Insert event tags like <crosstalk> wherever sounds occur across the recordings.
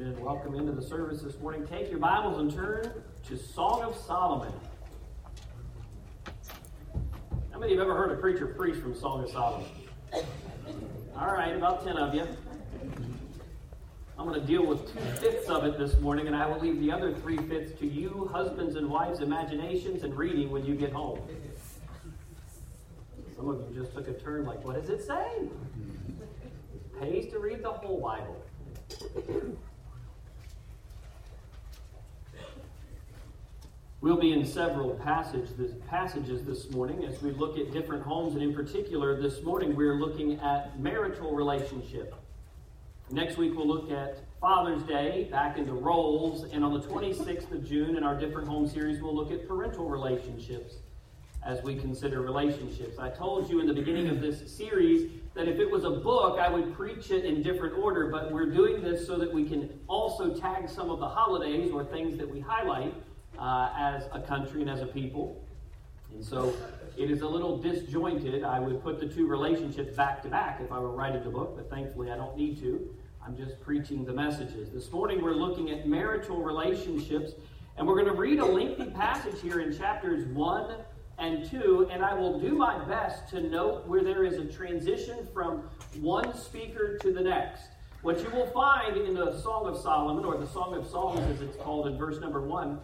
Amen. Welcome into the service this morning. Take your Bibles and turn to Song of Solomon. How many of you have ever heard a preacher preach from Song of Solomon? All right, about 10 of you. I'm going to deal with two fifths of it this morning, and I will leave the other three fifths to you, husbands and wives' imaginations and reading when you get home. Some of you just took a turn like, what does it say? Pays to read the whole Bible. We'll be in several passage, this, passages this morning as we look at different homes, and in particular, this morning we're looking at marital relationship. Next week we'll look at Father's Day, back into roles, and on the 26th of June in our different home series we'll look at parental relationships as we consider relationships. I told you in the beginning of this series that if it was a book, I would preach it in different order, but we're doing this so that we can also tag some of the holidays or things that we highlight uh, as a country and as a people. And so it is a little disjointed. I would put the two relationships back to back if I were writing the book, but thankfully I don't need to. I'm just preaching the messages. This morning we're looking at marital relationships, and we're going to read a lengthy passage here in chapters 1 and 2, and I will do my best to note where there is a transition from one speaker to the next. What you will find in the Song of Solomon, or the Song of Songs as it's called in verse number 1,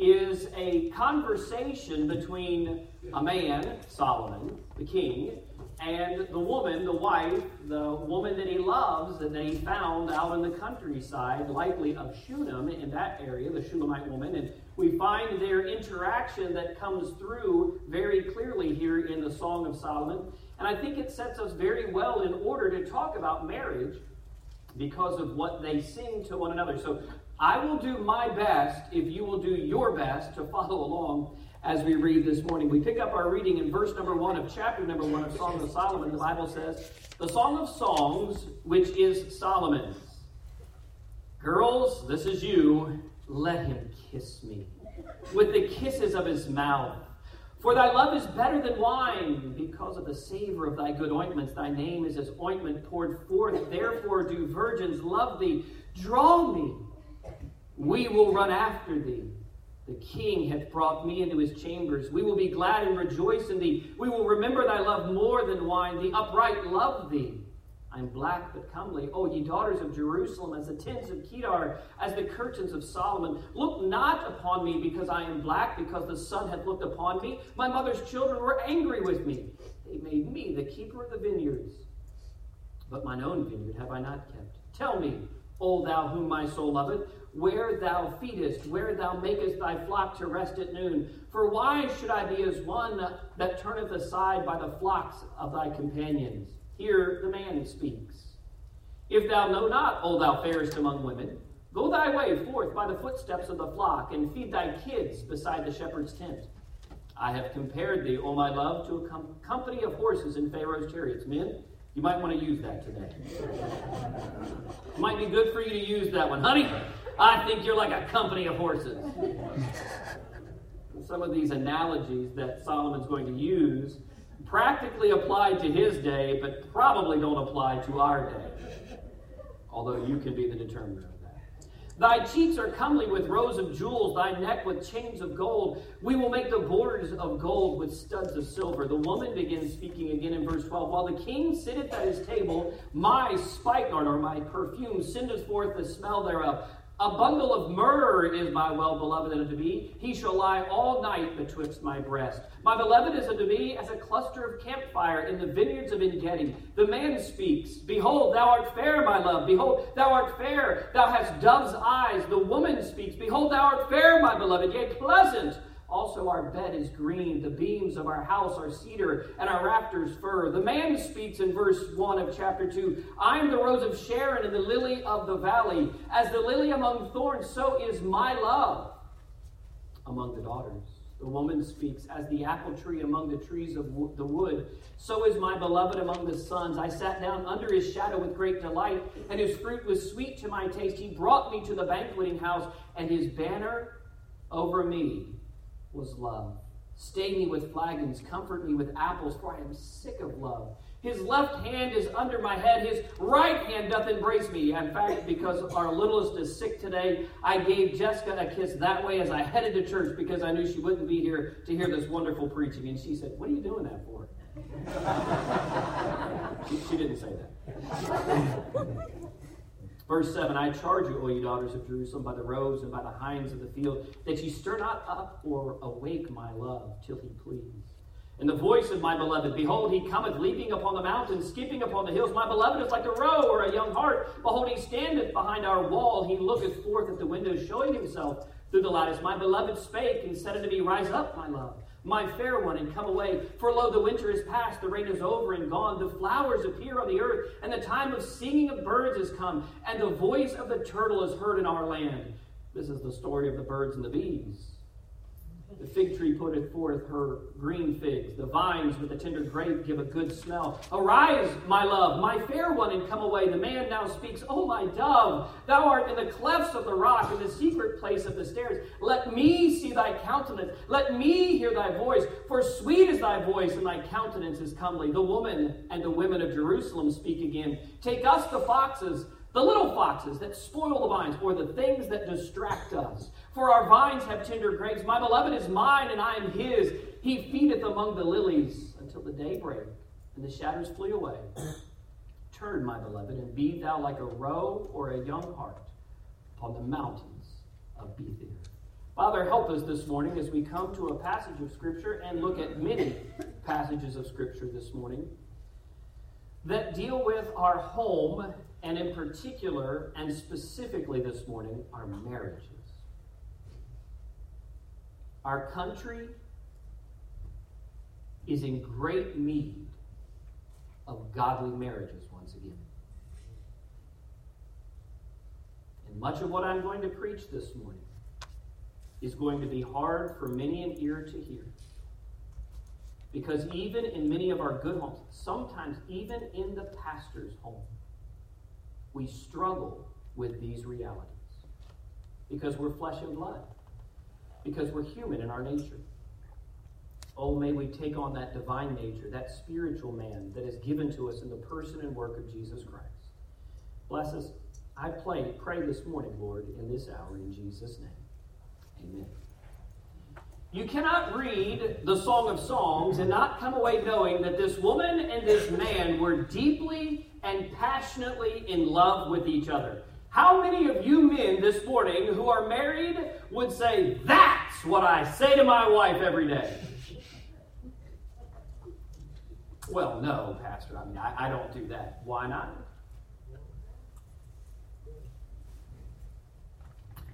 is a conversation between a man, Solomon, the king, and the woman, the wife, the woman that he loves and that he found out in the countryside, likely of Shunem in that area, the Shulamite woman. And we find their interaction that comes through very clearly here in the Song of Solomon. And I think it sets us very well in order to talk about marriage because of what they sing to one another. So I will do my best if you will do your best to follow along as we read this morning. We pick up our reading in verse number one of chapter number one of Song of Solomon. The Bible says, The Song of Songs, which is Solomon's. Girls, this is you. Let him kiss me with the kisses of his mouth. For thy love is better than wine, because of the savor of thy good ointments. Thy name is as ointment poured forth. Therefore do virgins love thee. Draw me we will run after thee. The king hath brought me into his chambers. We will be glad and rejoice in thee. We will remember thy love more than wine. The upright love thee. I am black but comely. O ye daughters of Jerusalem, as the tents of Kedar, as the curtains of Solomon. Look not upon me because I am black, because the sun hath looked upon me. My mother's children were angry with me. They made me the keeper of the vineyards. But mine own vineyard have I not kept. Tell me, O thou whom my soul loveth, where thou feedest, where thou makest thy flock to rest at noon. For why should I be as one that turneth aside by the flocks of thy companions? Here the man speaks. If thou know not, O thou fairest among women, go thy way forth by the footsteps of the flock, and feed thy kids beside the shepherd's tent. I have compared thee, O my love, to a com- company of horses in Pharaoh's chariots. Men, you might want to use that today. it might be good for you to use that one. Honey, I think you're like a company of horses. <laughs> Some of these analogies that Solomon's going to use practically applied to his day, but probably don't apply to our day. Although you can be the determiner of that. Thy cheeks are comely with rows of jewels, thy neck with chains of gold. We will make the borders of gold with studs of silver. The woman begins speaking again in verse 12. While the king sitteth at his table, my spikenard or my perfume sendeth forth the smell thereof. A bundle of myrrh is my well beloved unto me. He shall lie all night betwixt my breast. My beloved is unto me as a cluster of camphire in the vineyards of Engedi. The man speaks, Behold, thou art fair, my love. Behold, thou art fair. Thou hast dove's eyes. The woman speaks, Behold, thou art fair, my beloved, yea, pleasant. Also, our bed is green, the beams of our house are cedar, and our rafters fir. The man speaks in verse 1 of chapter 2 I am the rose of Sharon and the lily of the valley. As the lily among thorns, so is my love among the daughters. The woman speaks, As the apple tree among the trees of the wood, so is my beloved among the sons. I sat down under his shadow with great delight, and his fruit was sweet to my taste. He brought me to the banqueting house, and his banner over me was love. Stay me with flagons, comfort me with apples, for I am sick of love. His left hand is under my head. His right hand doth embrace me. In fact, because our littlest is sick today, I gave Jessica a kiss that way as I headed to church because I knew she wouldn't be here to hear this wonderful preaching. And she said, What are you doing that for? <laughs> she, she didn't say that. <laughs> Verse 7 I charge you, O ye daughters of Jerusalem, by the roes and by the hinds of the field, that ye stir not up or awake my love till he please. And the voice of my beloved, behold, he cometh leaping upon the mountains, skipping upon the hills. My beloved is like a roe or a young hart. Behold, he standeth behind our wall. He looketh forth at the windows, showing himself through the lattice. My beloved spake and said unto me, Rise up, my love, my fair one, and come away. For lo, the winter is past, the rain is over and gone. The flowers appear on the earth, and the time of singing of birds is come, and the voice of the turtle is heard in our land. This is the story of the birds and the bees. The fig tree putteth forth her green figs. The vines with the tender grape give a good smell. Arise, my love, my fair one, and come away. The man now speaks, O my dove, thou art in the clefts of the rock, in the secret place of the stairs. Let me see thy countenance. Let me hear thy voice. For sweet is thy voice, and thy countenance is comely. The woman and the women of Jerusalem speak again. Take us the foxes the little foxes that spoil the vines, or the things that distract us. For our vines have tender grapes. My beloved is mine, and I am his. He feedeth among the lilies until the day break, and the shadows flee away. <clears throat> Turn, my beloved, and be thou like a roe or a young hart upon the mountains of Bether. Father, help us this morning as we come to a passage of Scripture and look at many passages of Scripture this morning that deal with our home and in particular and specifically this morning, our marriages. Our country is in great need of godly marriages once again. And much of what I'm going to preach this morning is going to be hard for many an ear to hear. Because even in many of our good homes, sometimes even in the pastor's home, we struggle with these realities because we're flesh and blood, because we're human in our nature. Oh, may we take on that divine nature, that spiritual man that is given to us in the person and work of Jesus Christ. Bless us. I pray, pray this morning, Lord, in this hour, in Jesus' name. Amen. You cannot read the Song of Songs and not come away knowing that this woman and this man were deeply and passionately in love with each other. How many of you men this morning who are married would say, That's what I say to my wife every day? Well, no, Pastor. I mean, I, I don't do that. Why not?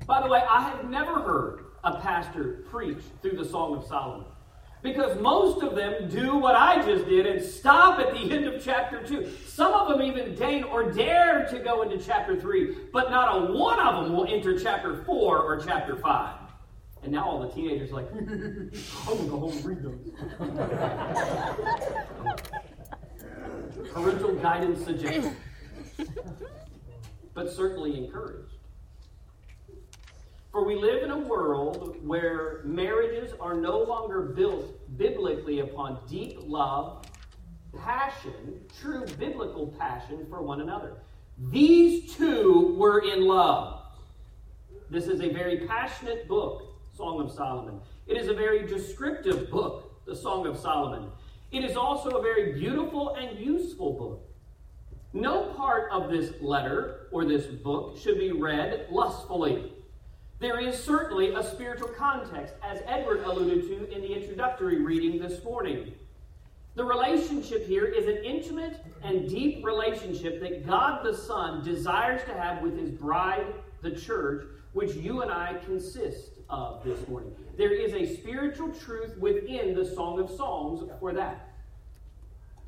By the way, I have never heard a pastor preach through the Song of Solomon. Because most of them do what I just did and stop at the end of chapter 2. Some of them even deign or dare to go into chapter 3, but not a one of them will enter chapter 4 or chapter 5. And now all the teenagers are like, <laughs> I'm going to go home and read those. <laughs> Parental guidance suggested, but certainly encouraged. For we live in a world where marriages are no longer built biblically upon deep love, passion, true biblical passion for one another. These two were in love. This is a very passionate book, Song of Solomon. It is a very descriptive book, the Song of Solomon. It is also a very beautiful and useful book. No part of this letter or this book should be read lustfully. There is certainly a spiritual context, as Edward alluded to in the introductory reading this morning. The relationship here is an intimate and deep relationship that God the Son desires to have with his bride, the church, which you and I consist of this morning. There is a spiritual truth within the Song of Songs for that.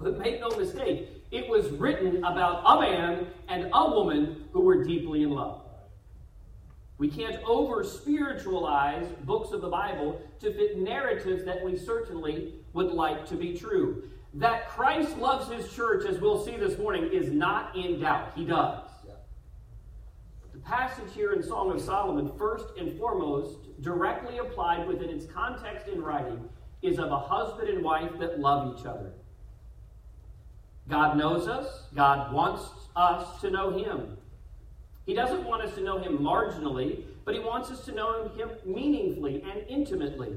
But make no mistake, it was written about a man and a woman who were deeply in love. We can't over spiritualize books of the Bible to fit narratives that we certainly would like to be true. That Christ loves his church, as we'll see this morning, is not in doubt. He does. The passage here in Song of Solomon, first and foremost, directly applied within its context in writing, is of a husband and wife that love each other. God knows us. God wants us to know Him. He doesn't want us to know Him marginally, but He wants us to know Him meaningfully and intimately.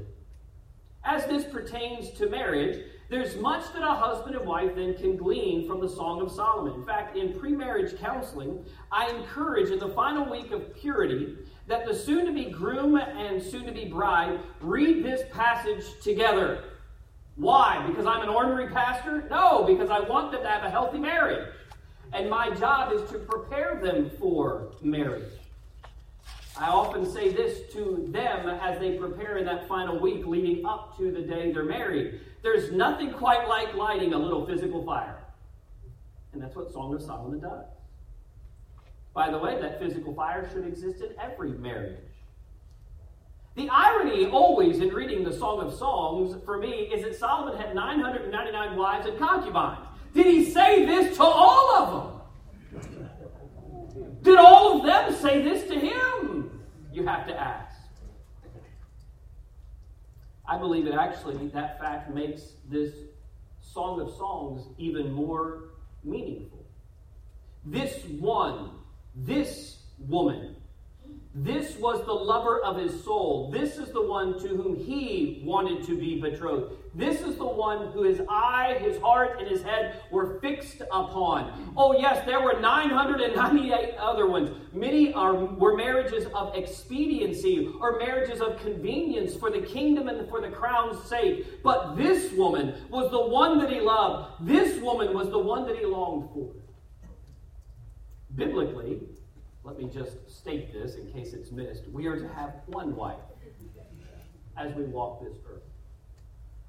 As this pertains to marriage, there's much that a husband and wife then can glean from the Song of Solomon. In fact, in pre marriage counseling, I encourage in the final week of purity that the soon to be groom and soon to be bride read this passage together. Why? Because I'm an ordinary pastor? No, because I want them to have a healthy marriage. And my job is to prepare them for marriage. I often say this to them as they prepare in that final week leading up to the day they're married. There's nothing quite like lighting a little physical fire. And that's what Song of Solomon does. By the way, that physical fire should exist in every marriage. The irony always in reading the Song of Songs for me is that Solomon had 999 wives and concubines. Did he say this to all of them? Did all of them say this to him? You have to ask. I believe it actually, that fact makes this Song of Songs even more meaningful. This one, this woman, this was the lover of his soul. This is the one to whom he wanted to be betrothed. This is the one who his eye, his heart, and his head were fixed upon. Oh, yes, there were 998 other ones. Many are, were marriages of expediency or marriages of convenience for the kingdom and for the crown's sake. But this woman was the one that he loved. This woman was the one that he longed for. Biblically, let me just state this in case it's missed. We are to have one wife as we walk this earth.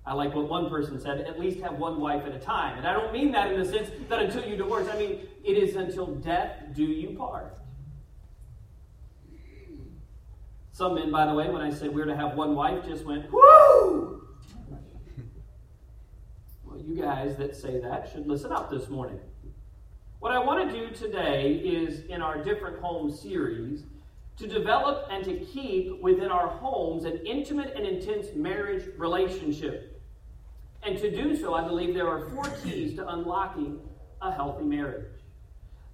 I like what one person said, at least have one wife at a time. And I don't mean that in the sense that until you divorce, I mean it is until death do you part. Some men, by the way, when I said we're to have one wife, just went, whoo! Well, you guys that say that should listen up this morning. What I want to do today is in our different home series to develop and to keep within our homes an intimate and intense marriage relationship. And to do so, I believe there are four keys to unlocking a healthy marriage.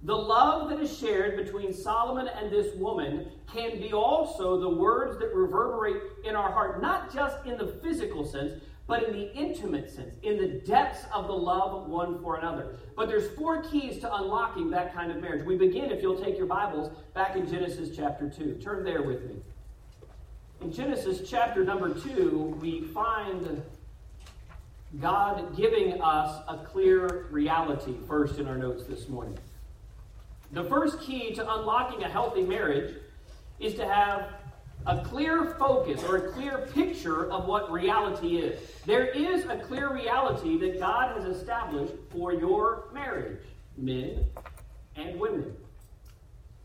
The love that is shared between Solomon and this woman can be also the words that reverberate in our heart, not just in the physical sense, but in the intimate sense, in the depths of the love one for another. But there's four keys to unlocking that kind of marriage. We begin, if you'll take your Bibles, back in Genesis chapter 2. Turn there with me. In Genesis chapter number 2, we find God giving us a clear reality first in our notes this morning. The first key to unlocking a healthy marriage is to have a clear focus or a clear picture of what reality is. There is a clear reality that God has established for your marriage, men and women.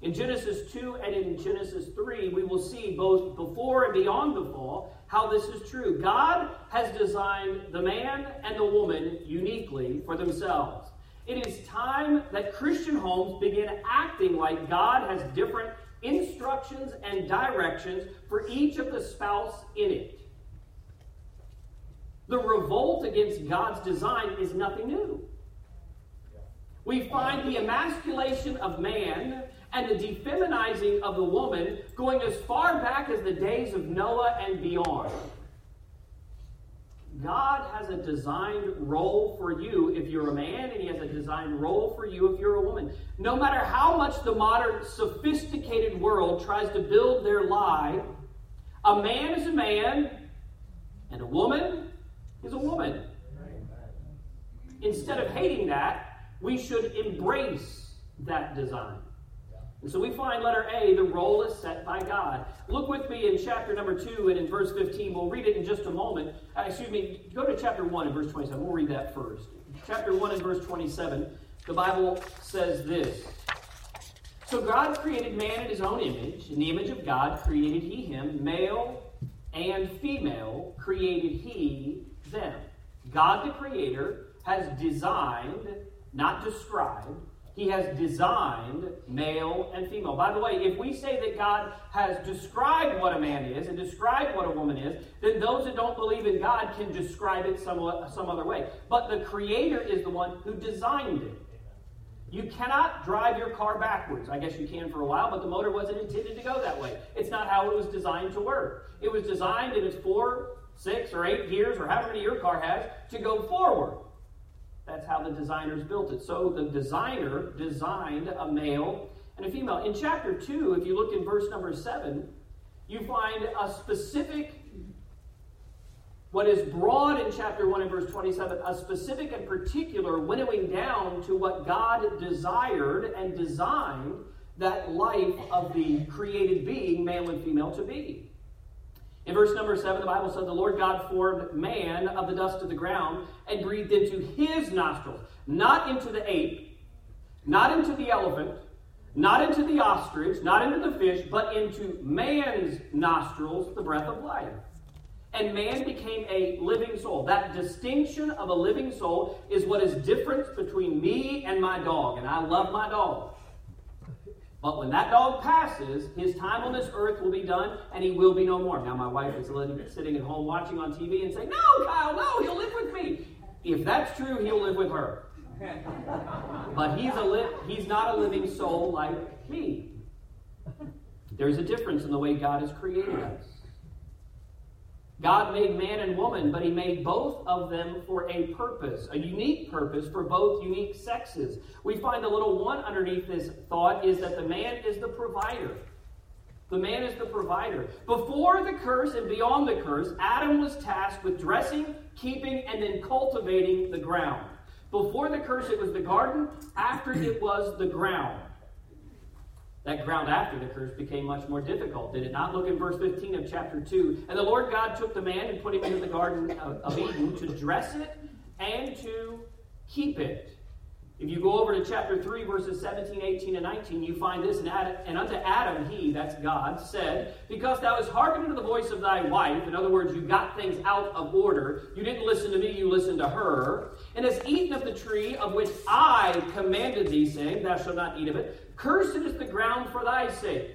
In Genesis 2 and in Genesis 3, we will see both before and beyond the fall how this is true. God has designed the man and the woman uniquely for themselves. It is time that Christian homes begin acting like God has different instructions and directions for each of the spouse in it. The revolt against God's design is nothing new. We find the emasculation of man and the defeminizing of the woman going as far back as the days of Noah and beyond. God has a designed role for you if you're a man, and He has a designed role for you if you're a woman. No matter how much the modern sophisticated world tries to build their lie, a man is a man, and a woman is a woman. Instead of hating that, we should embrace that design. And so we find letter A, the role is set by God. Look with me in chapter number 2 and in verse 15. We'll read it in just a moment. Uh, excuse me, go to chapter 1 and verse 27. We'll read that first. Chapter 1 and verse 27, the Bible says this. So God created man in his own image. In the image of God created he him. Male and female created he them. God the Creator has designed, not described, He has designed male and female. By the way, if we say that God has described what a man is and described what a woman is, then those that don't believe in God can describe it some, some other way. But the Creator is the one who designed it. You cannot drive your car backwards. I guess you can for a while, but the motor wasn't intended to go that way. It's not how it was designed to work. It was designed in its four, six, or eight gears, or however many your car has, to go forward. That's how the designers built it. So the designer designed a male and a female. In chapter 2, if you look in verse number 7, you find a specific, what is broad in chapter 1 and verse 27, a specific and particular winnowing down to what God desired and designed that life of the created being, male and female, to be. In verse number 7, the Bible said, The Lord God formed man of the dust of the ground and breathed into his nostrils, not into the ape, not into the elephant, not into the ostrich, not into the fish, but into man's nostrils the breath of life. And man became a living soul. That distinction of a living soul is what is different between me and my dog. And I love my dog. But when that dog passes, his time on this earth will be done and he will be no more. Now, my wife is sitting at home watching on TV and saying, No, Kyle, no, he'll live with me. If that's true, he'll live with her. but he's, a li- he's not a living soul like me. There's a difference in the way God has created us. God made man and woman, but he made both of them for a purpose, a unique purpose for both unique sexes. We find a little one underneath this thought is that the man is the provider. The man is the provider. Before the curse and beyond the curse, Adam was tasked with dressing, keeping, and then cultivating the ground. Before the curse, it was the garden. After it was the ground. That ground after the curse became much more difficult, did it not? Look in verse 15 of chapter 2. And the Lord God took the man and put him into the garden of Eden to dress it and to keep it. If you go over to chapter 3, verses 17, 18, and 19, you find this. And, Adam, and unto Adam, he, that's God, said, Because thou hast hearkened unto the voice of thy wife, in other words, you got things out of order. You didn't listen to me, you listened to her. And hast eaten of the tree of which I commanded thee, saying, Thou shalt not eat of it. Cursed is the ground for thy sake.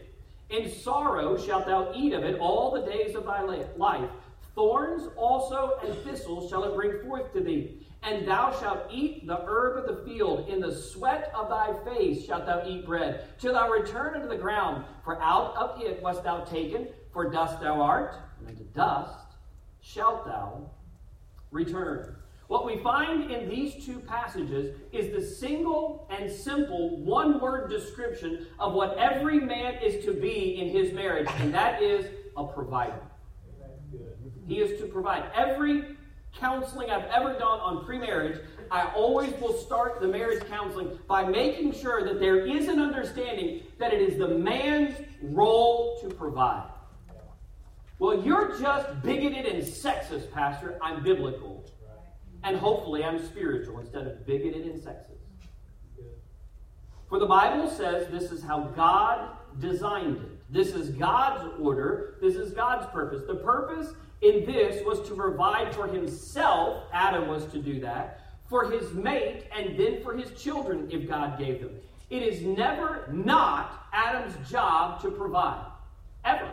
In sorrow shalt thou eat of it all the days of thy life. Thorns also and thistles shall it bring forth to thee. And thou shalt eat the herb of the field. In the sweat of thy face shalt thou eat bread, till thou return unto the ground. For out of it wast thou taken, for dust thou art, and unto dust shalt thou return. What we find in these two passages is the single and simple one word description of what every man is to be in his marriage, and that is a provider. He is to provide. Every counseling I've ever done on pre-marriage, I always will start the marriage counseling by making sure that there is an understanding that it is the man's role to provide. Well, you're just bigoted and sexist, Pastor. I'm biblical. And hopefully I'm spiritual instead of bigoted and sexist. For the Bible says this is how God designed it. This is God's order. This is God's purpose. The purpose in this was to provide for himself, Adam was to do that, for his mate, and then for his children if God gave them. It is never not Adam's job to provide. Ever.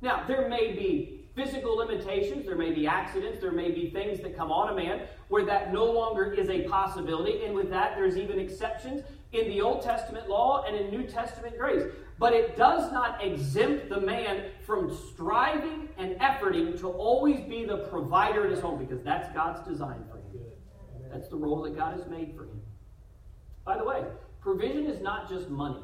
Now, there may be physical limitations, there may be accidents, there may be things that come on a man where that no longer is a possibility. And with that, there's even exceptions in the Old Testament law and in New Testament grace. But it does not exempt the man from striving and efforting to always be the provider in his home because that's God's design for him. That's the role that God has made for him. By the way, provision is not just money.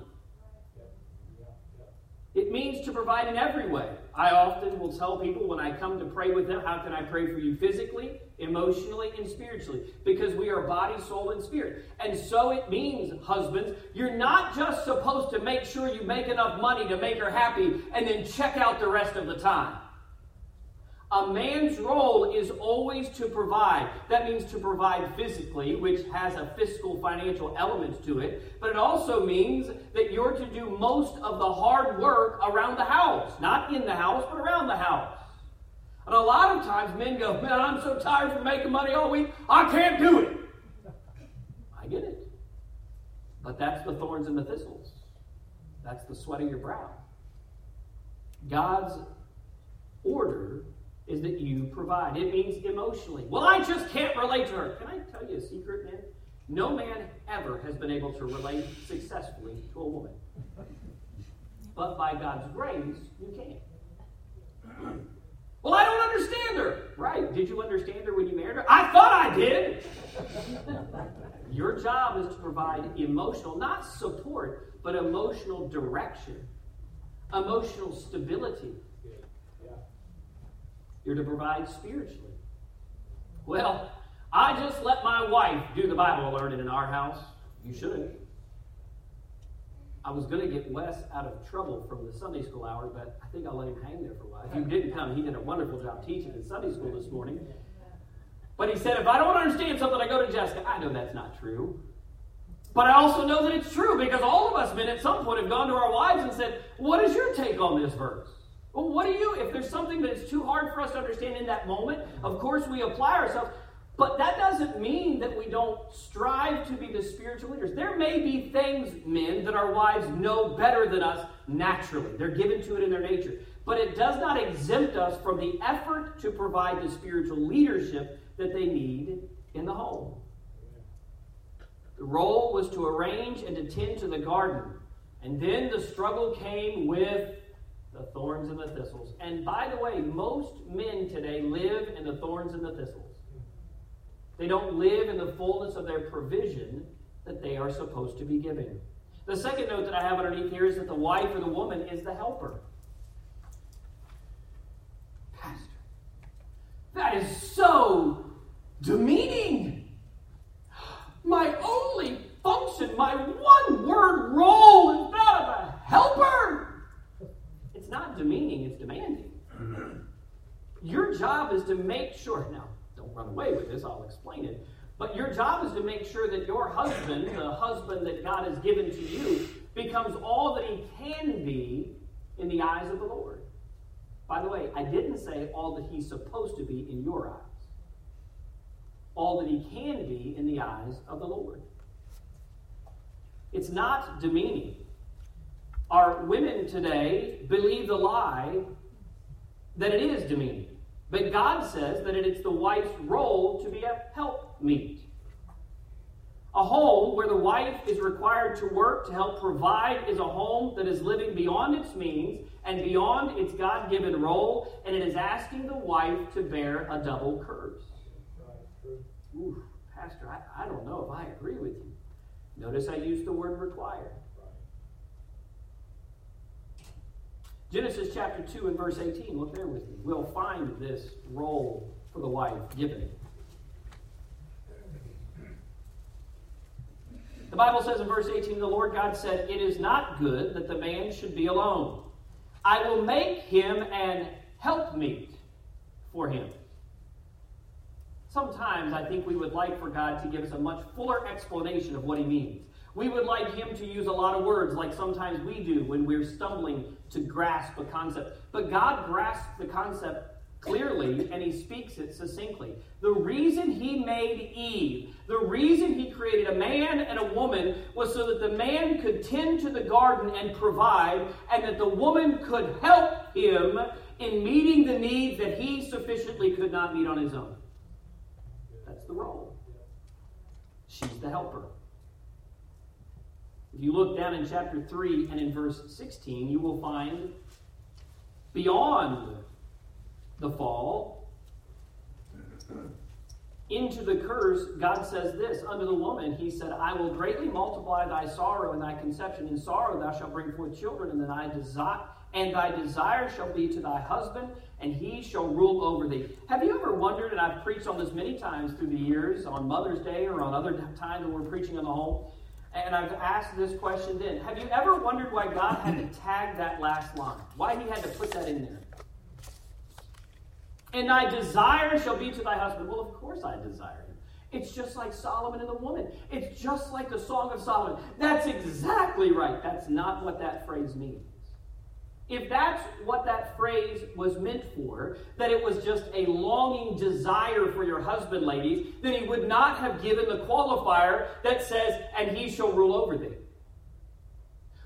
It means to provide in every way. I often will tell people when I come to pray with them, how can I pray for you physically, emotionally, and spiritually? Because we are body, soul, and spirit. And so it means, husbands, you're not just supposed to make sure you make enough money to make her happy and then check out the rest of the time. A man's role is always to provide. That means to provide physically, which has a fiscal financial element to it. But it also means that you're to do most of the hard work around the house. Not in the house, but around the house. And a lot of times men go, Man, I'm so tired from making money all week, I can't do it. I get it. But that's the thorns and the thistles. That's the sweat of your brow. God's order is that you provide. It means emotionally. Well, I just can't relate to her. Can I tell you a secret, man? No man ever has been able to relate successfully to a woman. But by God's grace, you can. Well, I don't understand her. Right. Did you understand her when you married her? I thought I did. Your job is to provide emotional, not support, but emotional direction, emotional stability. You're to provide spiritually. Well, I just let my wife do the Bible learning in our house. You should. I was going to get Wes out of trouble from the Sunday school hour, but I think I'll let him hang there for a while. If you didn't come, he did a wonderful job teaching in Sunday school this morning. But he said, if I don't understand something, I go to Jessica. I know that's not true. But I also know that it's true because all of us men at some point have gone to our wives and said, What is your take on this verse? What do you, if there's something that is too hard for us to understand in that moment, of course we apply ourselves. But that doesn't mean that we don't strive to be the spiritual leaders. There may be things, men, that our wives know better than us naturally. They're given to it in their nature. But it does not exempt us from the effort to provide the spiritual leadership that they need in the home. The role was to arrange and to tend to the garden. And then the struggle came with the thorns and the thistles. And by the way, most men today live in the thorns and the thistles. They don't live in the fullness of their provision that they are supposed to be giving. The second note that I have underneath here is that the wife or the woman is the helper. Pastor, that is so demeaning. My only function, my one word role is that of a helper. Not demeaning, it's demanding. Your job is to make sure. Now, don't run away with this, I'll explain it. But your job is to make sure that your husband, the husband that God has given to you, becomes all that he can be in the eyes of the Lord. By the way, I didn't say all that he's supposed to be in your eyes, all that he can be in the eyes of the Lord. It's not demeaning. Our women today believe the lie that it is demeaning. But God says that it's the wife's role to be a helpmeet. A home where the wife is required to work to help provide is a home that is living beyond its means and beyond its God given role, and it is asking the wife to bear a double curse. Ooh, Pastor, I, I don't know if I agree with you. Notice I used the word required. Genesis chapter 2 and verse 18, look there with me. We'll find this role for the wife given. The Bible says in verse 18, the Lord God said, It is not good that the man should be alone. I will make him an helpmeet for him. Sometimes I think we would like for God to give us a much fuller explanation of what he means. We would like him to use a lot of words, like sometimes we do when we're stumbling to grasp a concept. But God grasps the concept clearly and he speaks it succinctly. The reason he made Eve, the reason he created a man and a woman was so that the man could tend to the garden and provide, and that the woman could help him in meeting the needs that he sufficiently could not meet on his own. That's the role. She's the helper. If you look down in chapter 3 and in verse 16, you will find beyond the fall, into the curse, God says this Unto the woman, He said, I will greatly multiply thy sorrow and thy conception. In sorrow thou shalt bring forth children, and thy desire. And thy desire shall be to thy husband, and he shall rule over thee. Have you ever wondered, and I've preached on this many times through the years, on Mother's Day or on other times when we're preaching on the home, and I've asked this question then. Have you ever wondered why God had to tag that last line? Why he had to put that in there? And thy desire shall be to thy husband. Well, of course I desire him. It's just like Solomon and the woman. It's just like the Song of Solomon. That's exactly right. That's not what that phrase means. If that's what that phrase was meant for, that it was just a longing desire for your husband, ladies, then he would not have given the qualifier that says, and he shall rule over thee.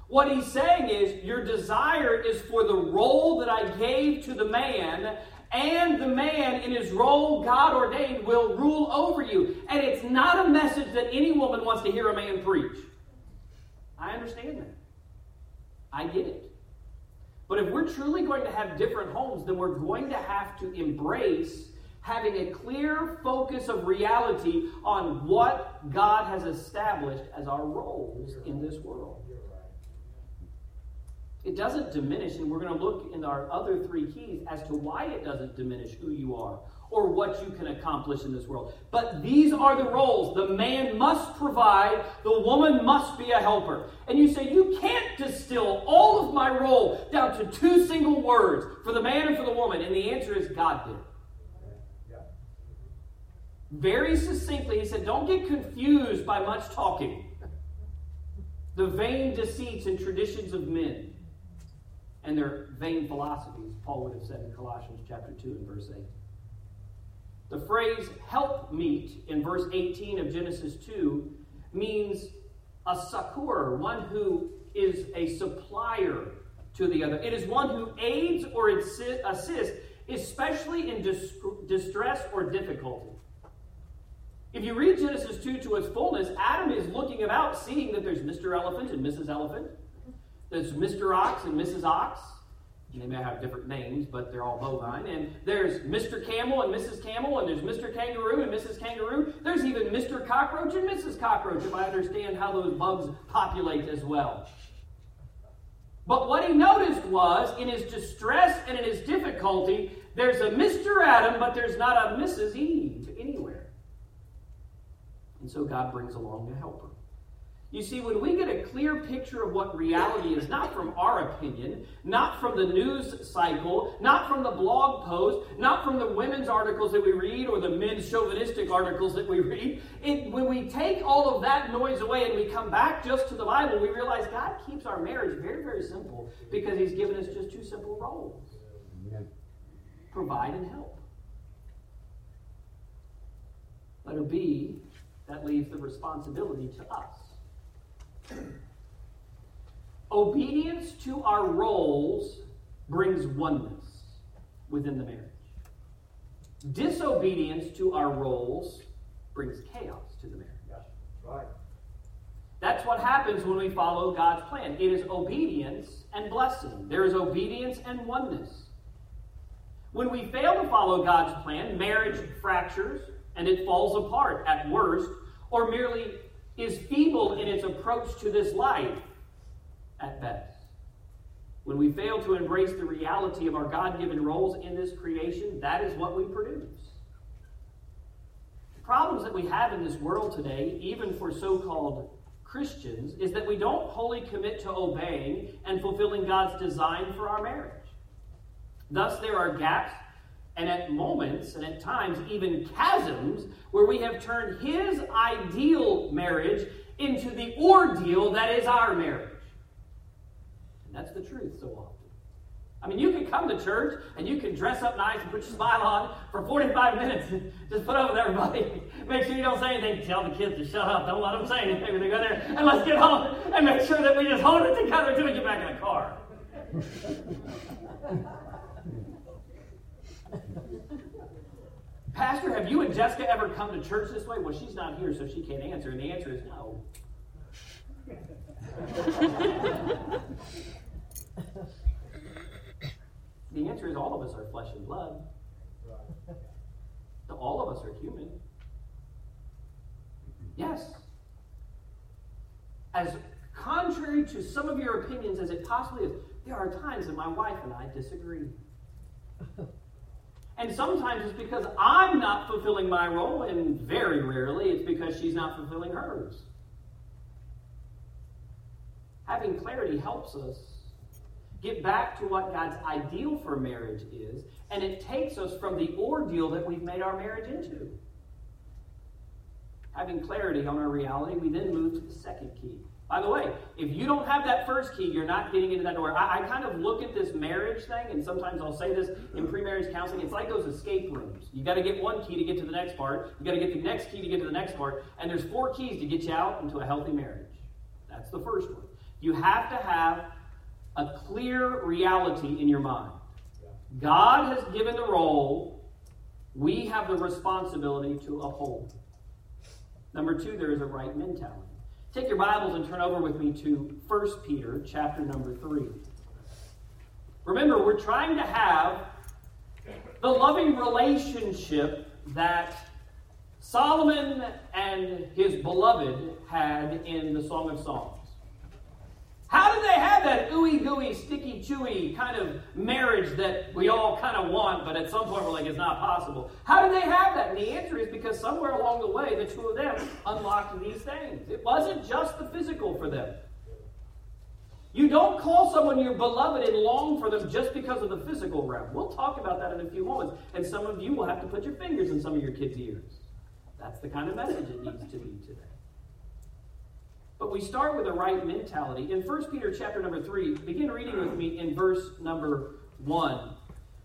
What he's saying is, your desire is for the role that I gave to the man, and the man in his role God ordained will rule over you. And it's not a message that any woman wants to hear a man preach. I understand that. I get it. But if we're truly going to have different homes, then we're going to have to embrace having a clear focus of reality on what God has established as our roles in this world. It doesn't diminish, and we're going to look in our other three keys as to why it doesn't diminish who you are or what you can accomplish in this world. But these are the roles. The man must provide, the woman must be a helper. And you say, you can't distill all of my role down to two single words for the man and for the woman. And the answer is God did. Very succinctly, he said, Don't get confused by much talking. The vain deceits and traditions of men and their vain philosophies, Paul would have said in Colossians chapter 2 and verse 8. The phrase help meet in verse 18 of Genesis 2 means a succor, one who is a supplier to the other. It is one who aids or assists, especially in distress or difficulty. If you read Genesis 2 to its fullness, Adam is looking about, seeing that there's Mr. Elephant and Mrs. Elephant, there's Mr. Ox and Mrs. Ox, they may have different names, but they're all bovine. And there's Mr. Camel and Mrs. Camel, and there's Mr. Kangaroo and Mrs. Kangaroo. There's even Mr. Cockroach and Mrs. Cockroach, if I understand how those bugs populate as well. But what he noticed was, in his distress and in his difficulty, there's a Mr. Adam, but there's not a Mrs. Eve anywhere. And so God brings along a helper. You see, when we get a clear picture of what reality is, not from our opinion, not from the news cycle, not from the blog post, not from the women's articles that we read or the men's chauvinistic articles that we read, it, when we take all of that noise away and we come back just to the Bible, we realize God keeps our marriage very, very simple because He's given us just two simple roles provide and help. Let Letter B, that leaves the responsibility to us. Obedience to our roles brings oneness within the marriage. Disobedience to our roles brings chaos to the marriage. Yeah, right. That's what happens when we follow God's plan. It is obedience and blessing. There is obedience and oneness. When we fail to follow God's plan, marriage fractures and it falls apart at worst, or merely is feeble in its approach to this life at best. When we fail to embrace the reality of our God given roles in this creation, that is what we produce. The problems that we have in this world today, even for so called Christians, is that we don't wholly commit to obeying and fulfilling God's design for our marriage. Thus, there are gaps and at moments and at times even chasms where we have turned his ideal marriage into the ordeal that is our marriage. And that's the truth so often. I mean, you can come to church and you can dress up nice and put your smile on for 45 minutes <laughs> just put up with everybody. <laughs> Make sure you don't say anything. Tell the kids to shut up. Don't let them say anything when they go there. And let's get home and make sure that we just hold it together until we get back in the car. <laughs> Pastor, have you and Jessica ever come to church this way? Well, she's not here, so she can't answer. And the answer is no. the answer is all of us are flesh and blood. All of us are human. Yes. As contrary to some of your opinions as it possibly is, there are times that my wife and I disagree. And sometimes it's because I'm not fulfilling my role, and very rarely it's because she's not fulfilling hers. Having clarity helps us get back to what God's ideal for marriage is, and it takes us from the ordeal that we've made our marriage into. Having clarity on our reality, we then move to the second key By the way, if you don't have that first key, you're not getting into that door. I, I kind of look at this marriage thing, and sometimes I'll say this in pre-marriage counseling. It's like those escape rooms. You got to get one key to get to the next part. You got to get the next key to get to the next part, and there's four keys to get you out into a healthy marriage. That's the first one. You have to have a clear reality in your mind. God has given the role. We have the responsibility to uphold. Number two, there is a right mentality. Take your Bibles and turn over with me to 1 Peter chapter number 3. Remember, we're trying to have the loving relationship that Solomon and his beloved had in the Song of Songs. How did they have that ooey gooey, sticky chewy kind of marriage that we all kind of want, but at some point we're like, it's not possible? How did they have that? And the answer is because somewhere along the way, the two of them unlocked these things. It wasn't just the physical for them. You don't call someone your beloved and long for them just because of the physical realm. We'll talk about that in a few moments. And some of you will have to put your fingers in some of your kids' ears. That's the kind of message it needs to be today. But we start with a right mentality. In 1 Peter chapter number 3, begin reading with me in verse number 1.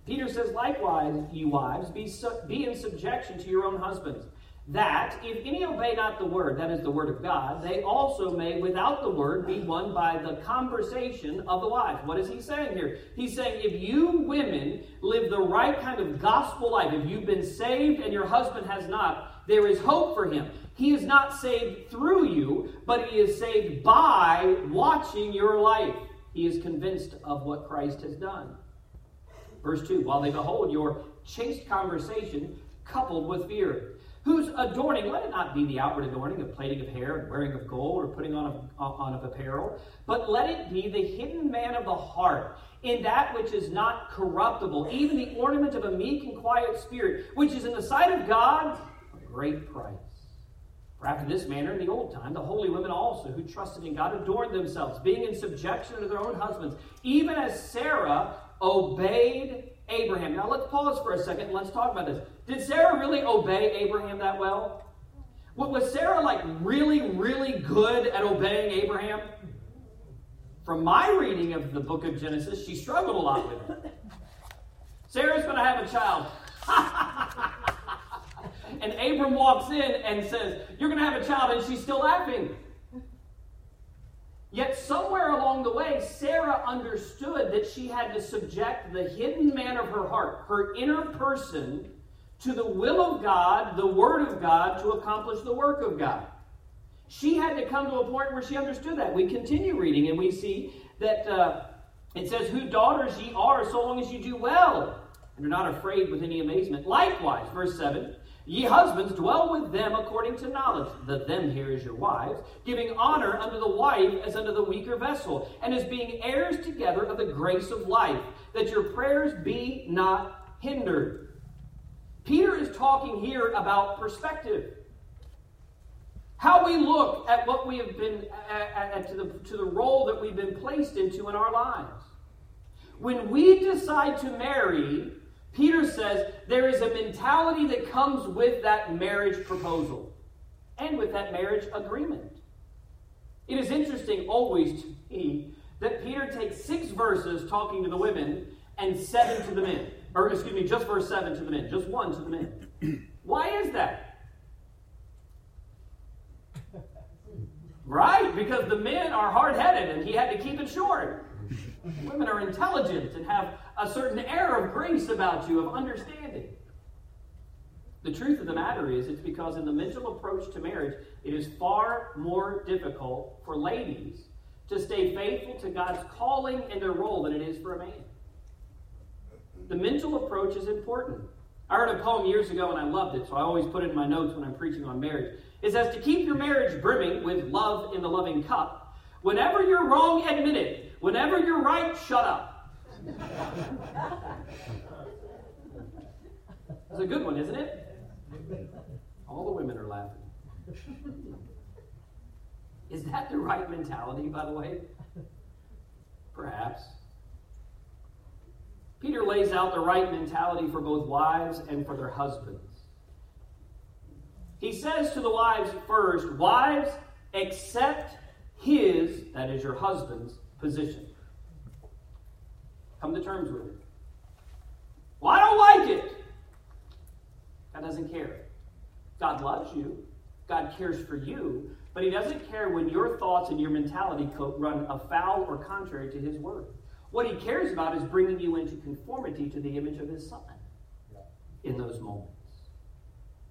Peter says, Likewise, you wives, be, su- be in subjection to your own husbands, that if any obey not the word, that is the word of God, they also may, without the word, be won by the conversation of the wives. What is he saying here? He's saying if you women live the right kind of gospel life, if you've been saved and your husband has not, there is hope for him. He is not saved through you, but he is saved by watching your life. He is convinced of what Christ has done. Verse 2 While they behold your chaste conversation coupled with fear, whose adorning, let it not be the outward adorning of plaiting of hair and wearing of gold or putting on of, on of apparel, but let it be the hidden man of the heart in that which is not corruptible, even the ornament of a meek and quiet spirit, which is in the sight of God a great price. For after this manner, in the old time, the holy women also, who trusted in God, adorned themselves, being in subjection to their own husbands, even as Sarah obeyed Abraham. Now let's pause for a second and let's talk about this. Did Sarah really obey Abraham that well? Was Sarah like really, really good at obeying Abraham? From my reading of the book of Genesis, she struggled a lot with it. Sarah's going to have a child. And Abram walks in and says, You're going to have a child, and she's still laughing. Yet, somewhere along the way, Sarah understood that she had to subject the hidden man of her heart, her inner person, to the will of God, the Word of God, to accomplish the work of God. She had to come to a point where she understood that. We continue reading, and we see that uh, it says, Whose daughters ye are, so long as you do well, and are not afraid with any amazement. Likewise, verse 7 Ye husbands, dwell with them according to knowledge. The them here is your wives, giving honor unto the wife as unto the weaker vessel, and as being heirs together of the grace of life, that your prayers be not hindered. Peter is talking here about perspective. How we look at what we have been, at, at, to, the, to the role that we've been placed into in our lives. When we decide to marry, Peter says there is a mentality that comes with that marriage proposal and with that marriage agreement. It is interesting always to me that Peter takes six verses talking to the women and seven to the men. Or, excuse me, just verse seven to the men, just one to the men. <clears throat> Why is that? Right? Because the men are hard headed and he had to keep it short. Mm-hmm. Women are intelligent and have a certain air of grace about you, of understanding. The truth of the matter is, it's because in the mental approach to marriage, it is far more difficult for ladies to stay faithful to God's calling and their role than it is for a man. The mental approach is important. I heard a poem years ago and I loved it, so I always put it in my notes when I'm preaching on marriage. It says, To keep your marriage brimming with love in the loving cup, whenever you're wrong, admit it. Whenever you're right, shut up. That's a good one, isn't it? All the women are laughing. Is that the right mentality, by the way? Perhaps. Peter lays out the right mentality for both wives and for their husbands. He says to the wives first, Wives, accept his, that is your husband's, position. Come to terms with it. Well, I don't like it. God doesn't care. God loves you. God cares for you. But He doesn't care when your thoughts and your mentality run afoul or contrary to His word. What He cares about is bringing you into conformity to the image of His Son in those moments.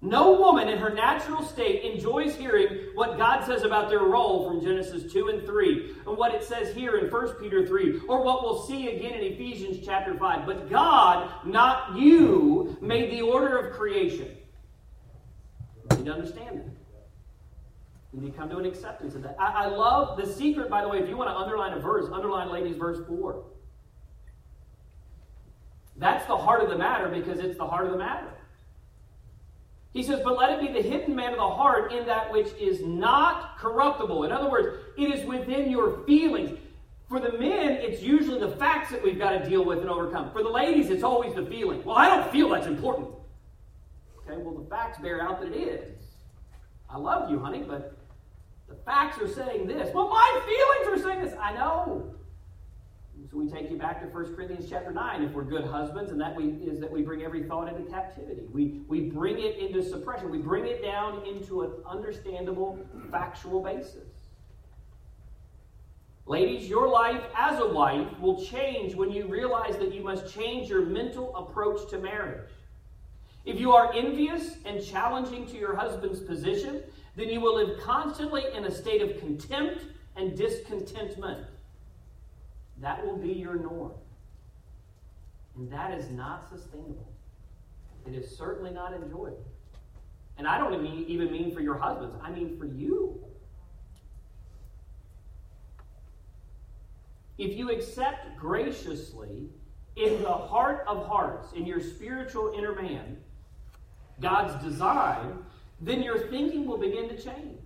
No woman in her natural state enjoys hearing what God says about their role from Genesis 2 and 3, and what it says here in 1 Peter 3, or what we'll see again in Ephesians chapter 5. But God, not you, made the order of creation. You need to understand that. You need to come to an acceptance of that. I, I love the secret, by the way, if you want to underline a verse, underline, ladies, verse 4. That's the heart of the matter because it's the heart of the matter. He says, But let it be the hidden man of the heart in that which is not corruptible. In other words, it is within your feelings. For the men, it's usually the facts that we've got to deal with and overcome. For the ladies, it's always the feeling. Well, I don't feel that's important. Okay, well, the facts bear out that it is. I love you, honey, but the facts are saying this. Well, my feelings are saying this. I know. So we take you back to 1 Corinthians chapter 9 if we're good husbands, and that we, is that we bring every thought into captivity. We, we bring it into suppression. We bring it down into an understandable, factual basis. Ladies, your life as a wife will change when you realize that you must change your mental approach to marriage. If you are envious and challenging to your husband's position, then you will live constantly in a state of contempt and discontentment. That will be your norm. And that is not sustainable. It is certainly not enjoyable. And I don't even mean for your husbands, I mean for you. If you accept graciously in the heart of hearts, in your spiritual inner man, God's design, then your thinking will begin to change.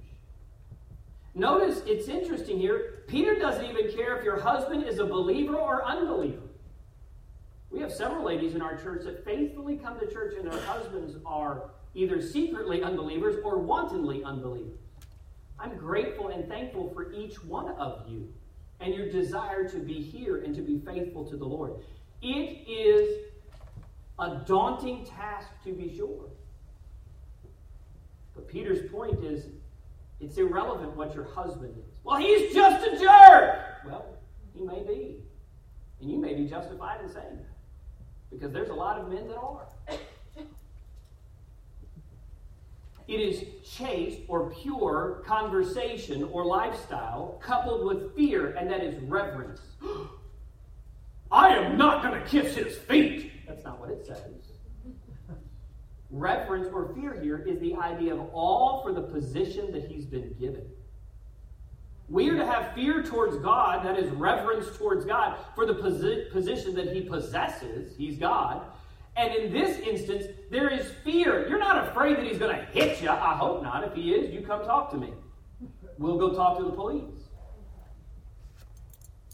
Notice it's interesting here. Peter doesn't even care if your husband is a believer or unbeliever. We have several ladies in our church that faithfully come to church and their husbands are either secretly unbelievers or wantonly unbelievers. I'm grateful and thankful for each one of you and your desire to be here and to be faithful to the Lord. It is a daunting task to be sure. But Peter's point is it's irrelevant what your husband is. Well, he's just a jerk. Well, he may be. And you may be justified in saying that. Because there's a lot of men that are. It is chaste or pure conversation or lifestyle coupled with fear, and that is reverence. <gasps> I am not going to kiss his feet. That's not what it says reverence or fear here is the idea of all for the position that he's been given. We are to have fear towards God, that is reverence towards God, for the posi- position that he possesses. He's God. And in this instance, there is fear. You're not afraid that he's going to hit you. I hope not. If he is, you come talk to me. We'll go talk to the police.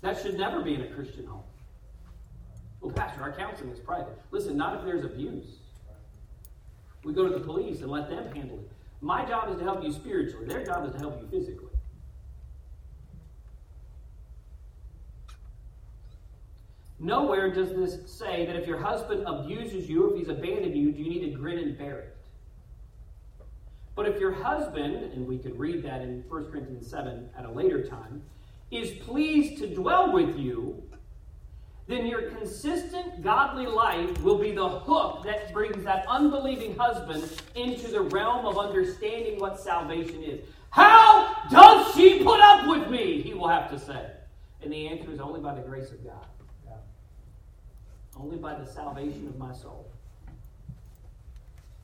That should never be in a Christian home. Well, Pastor, our counseling is private. Listen, not if there's abuse. We go to the police and let them handle it. My job is to help you spiritually, their job is to help you physically. Nowhere does this say that if your husband abuses you, if he's abandoned you, do you need to grin and bear it. But if your husband, and we could read that in 1 Corinthians 7 at a later time, is pleased to dwell with you, then your consistent godly life will be the hook that brings that unbelieving husband into the realm of understanding what salvation is. How does she put up with me? He will have to say. And the answer is only by the grace of God, yeah. only by the salvation of my soul.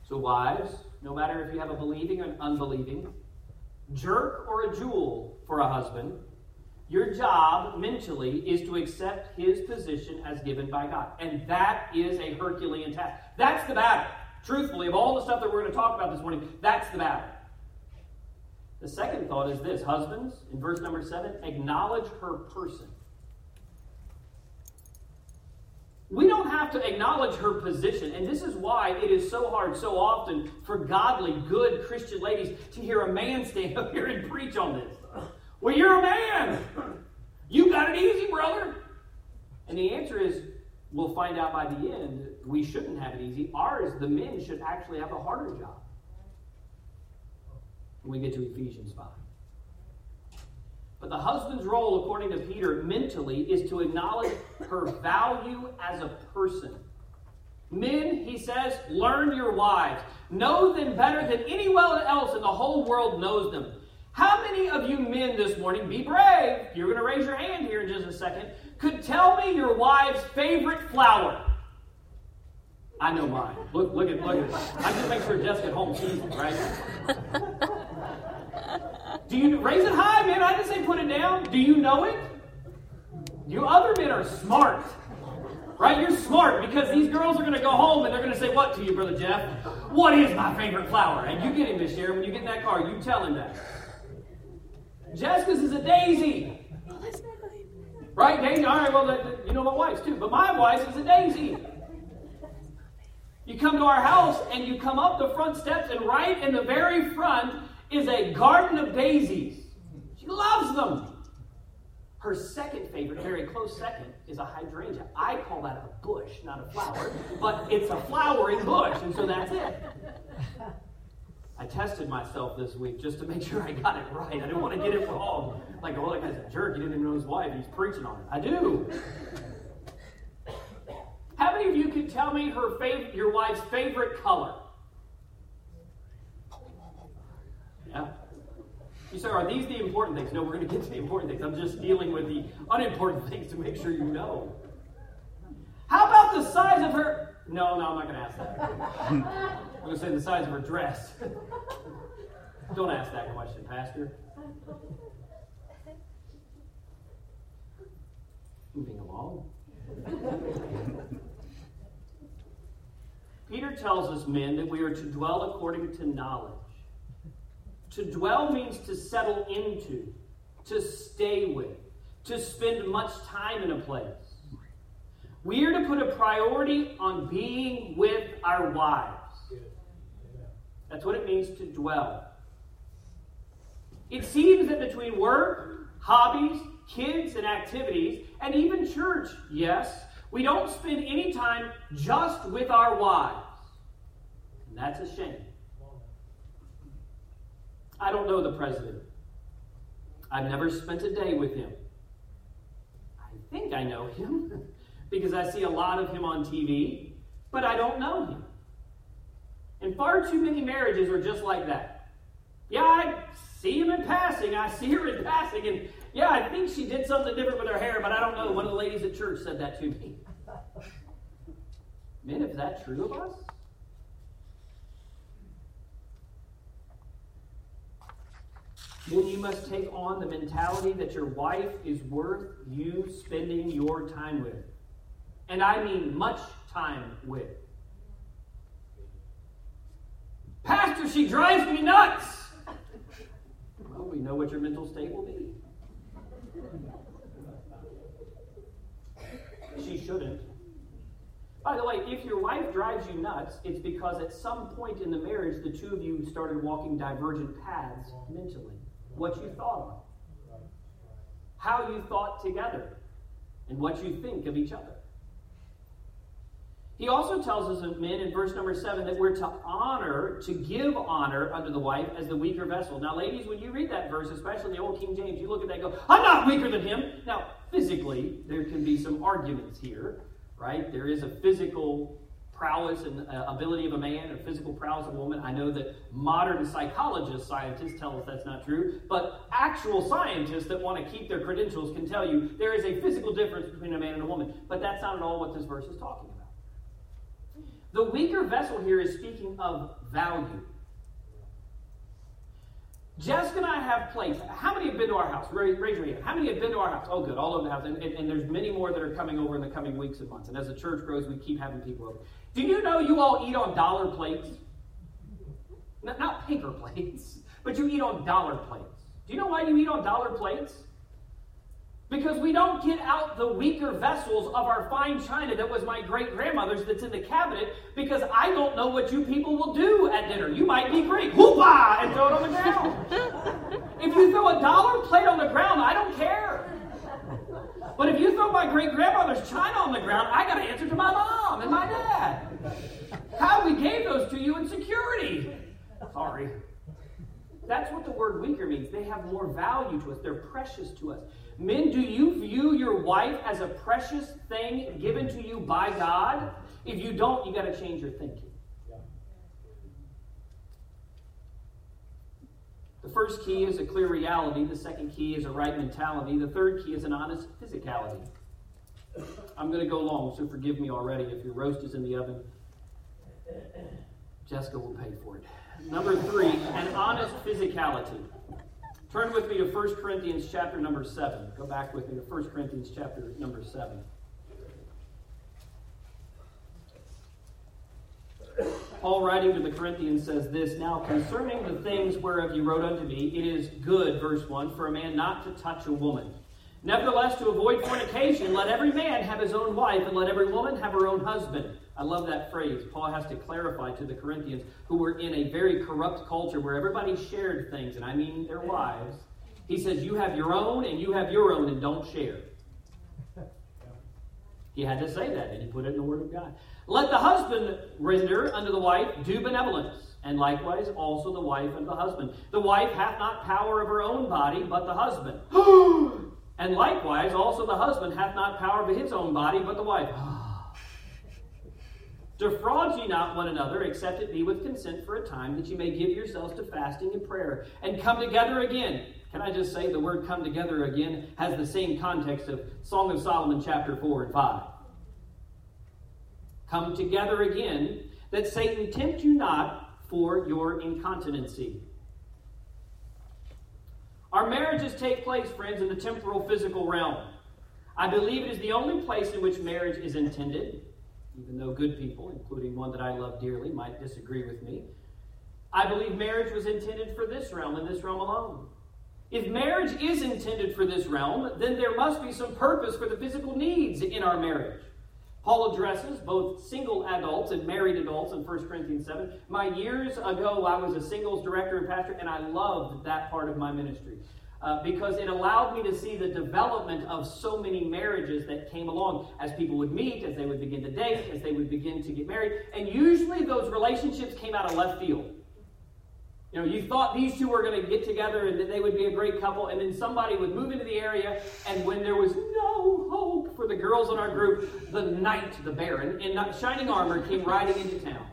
So, wives, no matter if you have a believing or an unbelieving, jerk or a jewel for a husband, your job mentally is to accept his position as given by God. And that is a Herculean task. That's the battle. Truthfully, of all the stuff that we're going to talk about this morning, that's the battle. The second thought is this Husbands, in verse number seven, acknowledge her person. We don't have to acknowledge her position, and this is why it is so hard so often for godly, good Christian ladies to hear a man stand up here and preach on this. Well, you're a man. You got it easy, brother. And the answer is we'll find out by the end we shouldn't have it easy. Ours, the men, should actually have a harder job. When we get to Ephesians 5. But the husband's role, according to Peter, mentally, is to acknowledge her value as a person. Men, he says, learn your wives. Know them better than anyone else in the whole world knows them. How many of you men this morning, be brave, you're going to raise your hand here in just a second, could tell me your wife's favorite flower? I know mine. Look, look at, look at. This. I just make sure Jessica at home sees it, right? <laughs> Do you raise it high, man? I didn't say put it down. Do you know it? You other men are smart. Right? You're smart because these girls are going to go home and they're going to say what to you, Brother Jeff? What is my favorite flower? And you get him this year. When you get in that car, you tell him that. Jessica's is a daisy. Right, Daisy? All right, well, you know my wife's too. But my wife is a daisy. You come to our house and you come up the front steps, and right in the very front is a garden of daisies. She loves them. Her second favorite, very close second, is a hydrangea. I call that a bush, not a flower, but it's a flowering bush, and so that's it. I tested myself this week just to make <laughs> sure I got it right. I didn't want to get it wrong. Like, oh, that guy's a jerk. He didn't even know his wife. He's preaching on it. I do. How many of you can tell me her fav- your wife's favorite color? Yeah. You say, are these the important things? No, we're going to get to the important things. I'm just dealing with the unimportant <laughs> things to make sure you know. How about the size of her? No, no, I'm not going to ask that. <laughs> I'm going to say the size of her dress. Don't ask that question, Pastor. Moving along. Peter tells us, men, that we are to dwell according to knowledge. To dwell means to settle into, to stay with, to spend much time in a place. We are to put a priority on being with our wives. That's what it means to dwell. It seems that between work, hobbies, kids, and activities, and even church, yes, we don't spend any time just with our wives. And that's a shame. I don't know the president. I've never spent a day with him. I think I know him <laughs> because I see a lot of him on TV, but I don't know him. And far too many marriages are just like that. Yeah, I see him in passing. I see her in passing. And yeah, I think she did something different with her hair, but I don't know. One of the ladies at church said that to me. <laughs> Men, is that true of us? then you must take on the mentality that your wife is worth you spending your time with. And I mean much time with. Pastor, she drives me nuts. Well, we know what your mental state will be. She shouldn't. By the way, if your wife drives you nuts, it's because at some point in the marriage, the two of you started walking divergent paths mentally what you thought of, how you thought together, and what you think of each other. He also tells us of men in verse number seven that we're to honor, to give honor unto the wife as the weaker vessel. Now, ladies, when you read that verse, especially in the Old King James, you look at that and go, I'm not weaker than him. Now, physically, there can be some arguments here, right? There is a physical prowess and uh, ability of a man or physical prowess of a woman. I know that modern psychologists, scientists tell us that's not true, but actual scientists that want to keep their credentials can tell you there is a physical difference between a man and a woman. But that's not at all what this verse is talking about. The weaker vessel here is speaking of value. Jessica and I have plates. How many have been to our house? Raise, your hand. How many have been to our house? Oh, good. All over the house. And, and, and, there's many more that are coming over in the coming weeks and months. And as the church grows, we keep having people over. Do you know you all eat on dollar plates? Not, not paper plates, <laughs> but you eat on dollar plates. Do you know why you eat on dollar plates? Because we don't get out the weaker vessels of our fine china that was my great grandmother's that's in the cabinet because I don't know what you people will do at dinner. You might be Greek. Whoopah! And throw it on the ground. <laughs> if you throw a dollar plate on the ground, I don't care. But if you throw my great grandmother's china on the ground, I got to answer to my mom and my dad. How we gave those to you in security. Sorry. That's what the word weaker means. They have more value to us, they're precious to us. Men, do you view your wife as a precious thing given to you by God? If you don't, you got to change your thinking. The first key is a clear reality. The second key is a right mentality. The third key is an honest physicality. I'm going to go long, so forgive me already if your roast is in the oven. Jessica will pay for it. Number three, an honest physicality. Turn with me to 1 Corinthians chapter number 7. Go back with me to 1 Corinthians chapter number 7. Paul, writing to the Corinthians, says this Now concerning the things whereof you wrote unto me, it is good, verse 1, for a man not to touch a woman. Nevertheless, to avoid fornication, let every man have his own wife, and let every woman have her own husband. I love that phrase. Paul has to clarify to the Corinthians, who were in a very corrupt culture where everybody shared things, and I mean their wives. He says, You have your own, and you have your own, and don't share. He had to say that, and he put it in the Word of God. Let the husband render unto the wife due benevolence, and likewise also the wife unto the husband. The wife hath not power of her own body, but the husband. <gasps> and likewise also the husband hath not power of his own body, but the wife. Defraud ye not one another, except it be with consent for a time, that ye may give yourselves to fasting and prayer, and come together again. Can I just say the word come together again has the same context of Song of Solomon, chapter 4 and 5. Come together again, that Satan tempt you not for your incontinency. Our marriages take place, friends, in the temporal physical realm. I believe it is the only place in which marriage is intended even though good people, including one that I love dearly, might disagree with me. I believe marriage was intended for this realm and this realm alone. If marriage is intended for this realm, then there must be some purpose for the physical needs in our marriage. Paul addresses both single adults and married adults in 1 Corinthians 7. My years ago, I was a singles director and pastor, and I loved that part of my ministry uh, because it allowed me to see the development of so many marriages that came along as people would meet, as they would begin to date, as they would begin to get married. And usually those relationships came out of left field. You know, you thought these two were going to get together and that they would be a great couple, and then somebody would move into the area, and when there was no hope for the girls in our group, the knight, the baron, in shining armor came riding into town.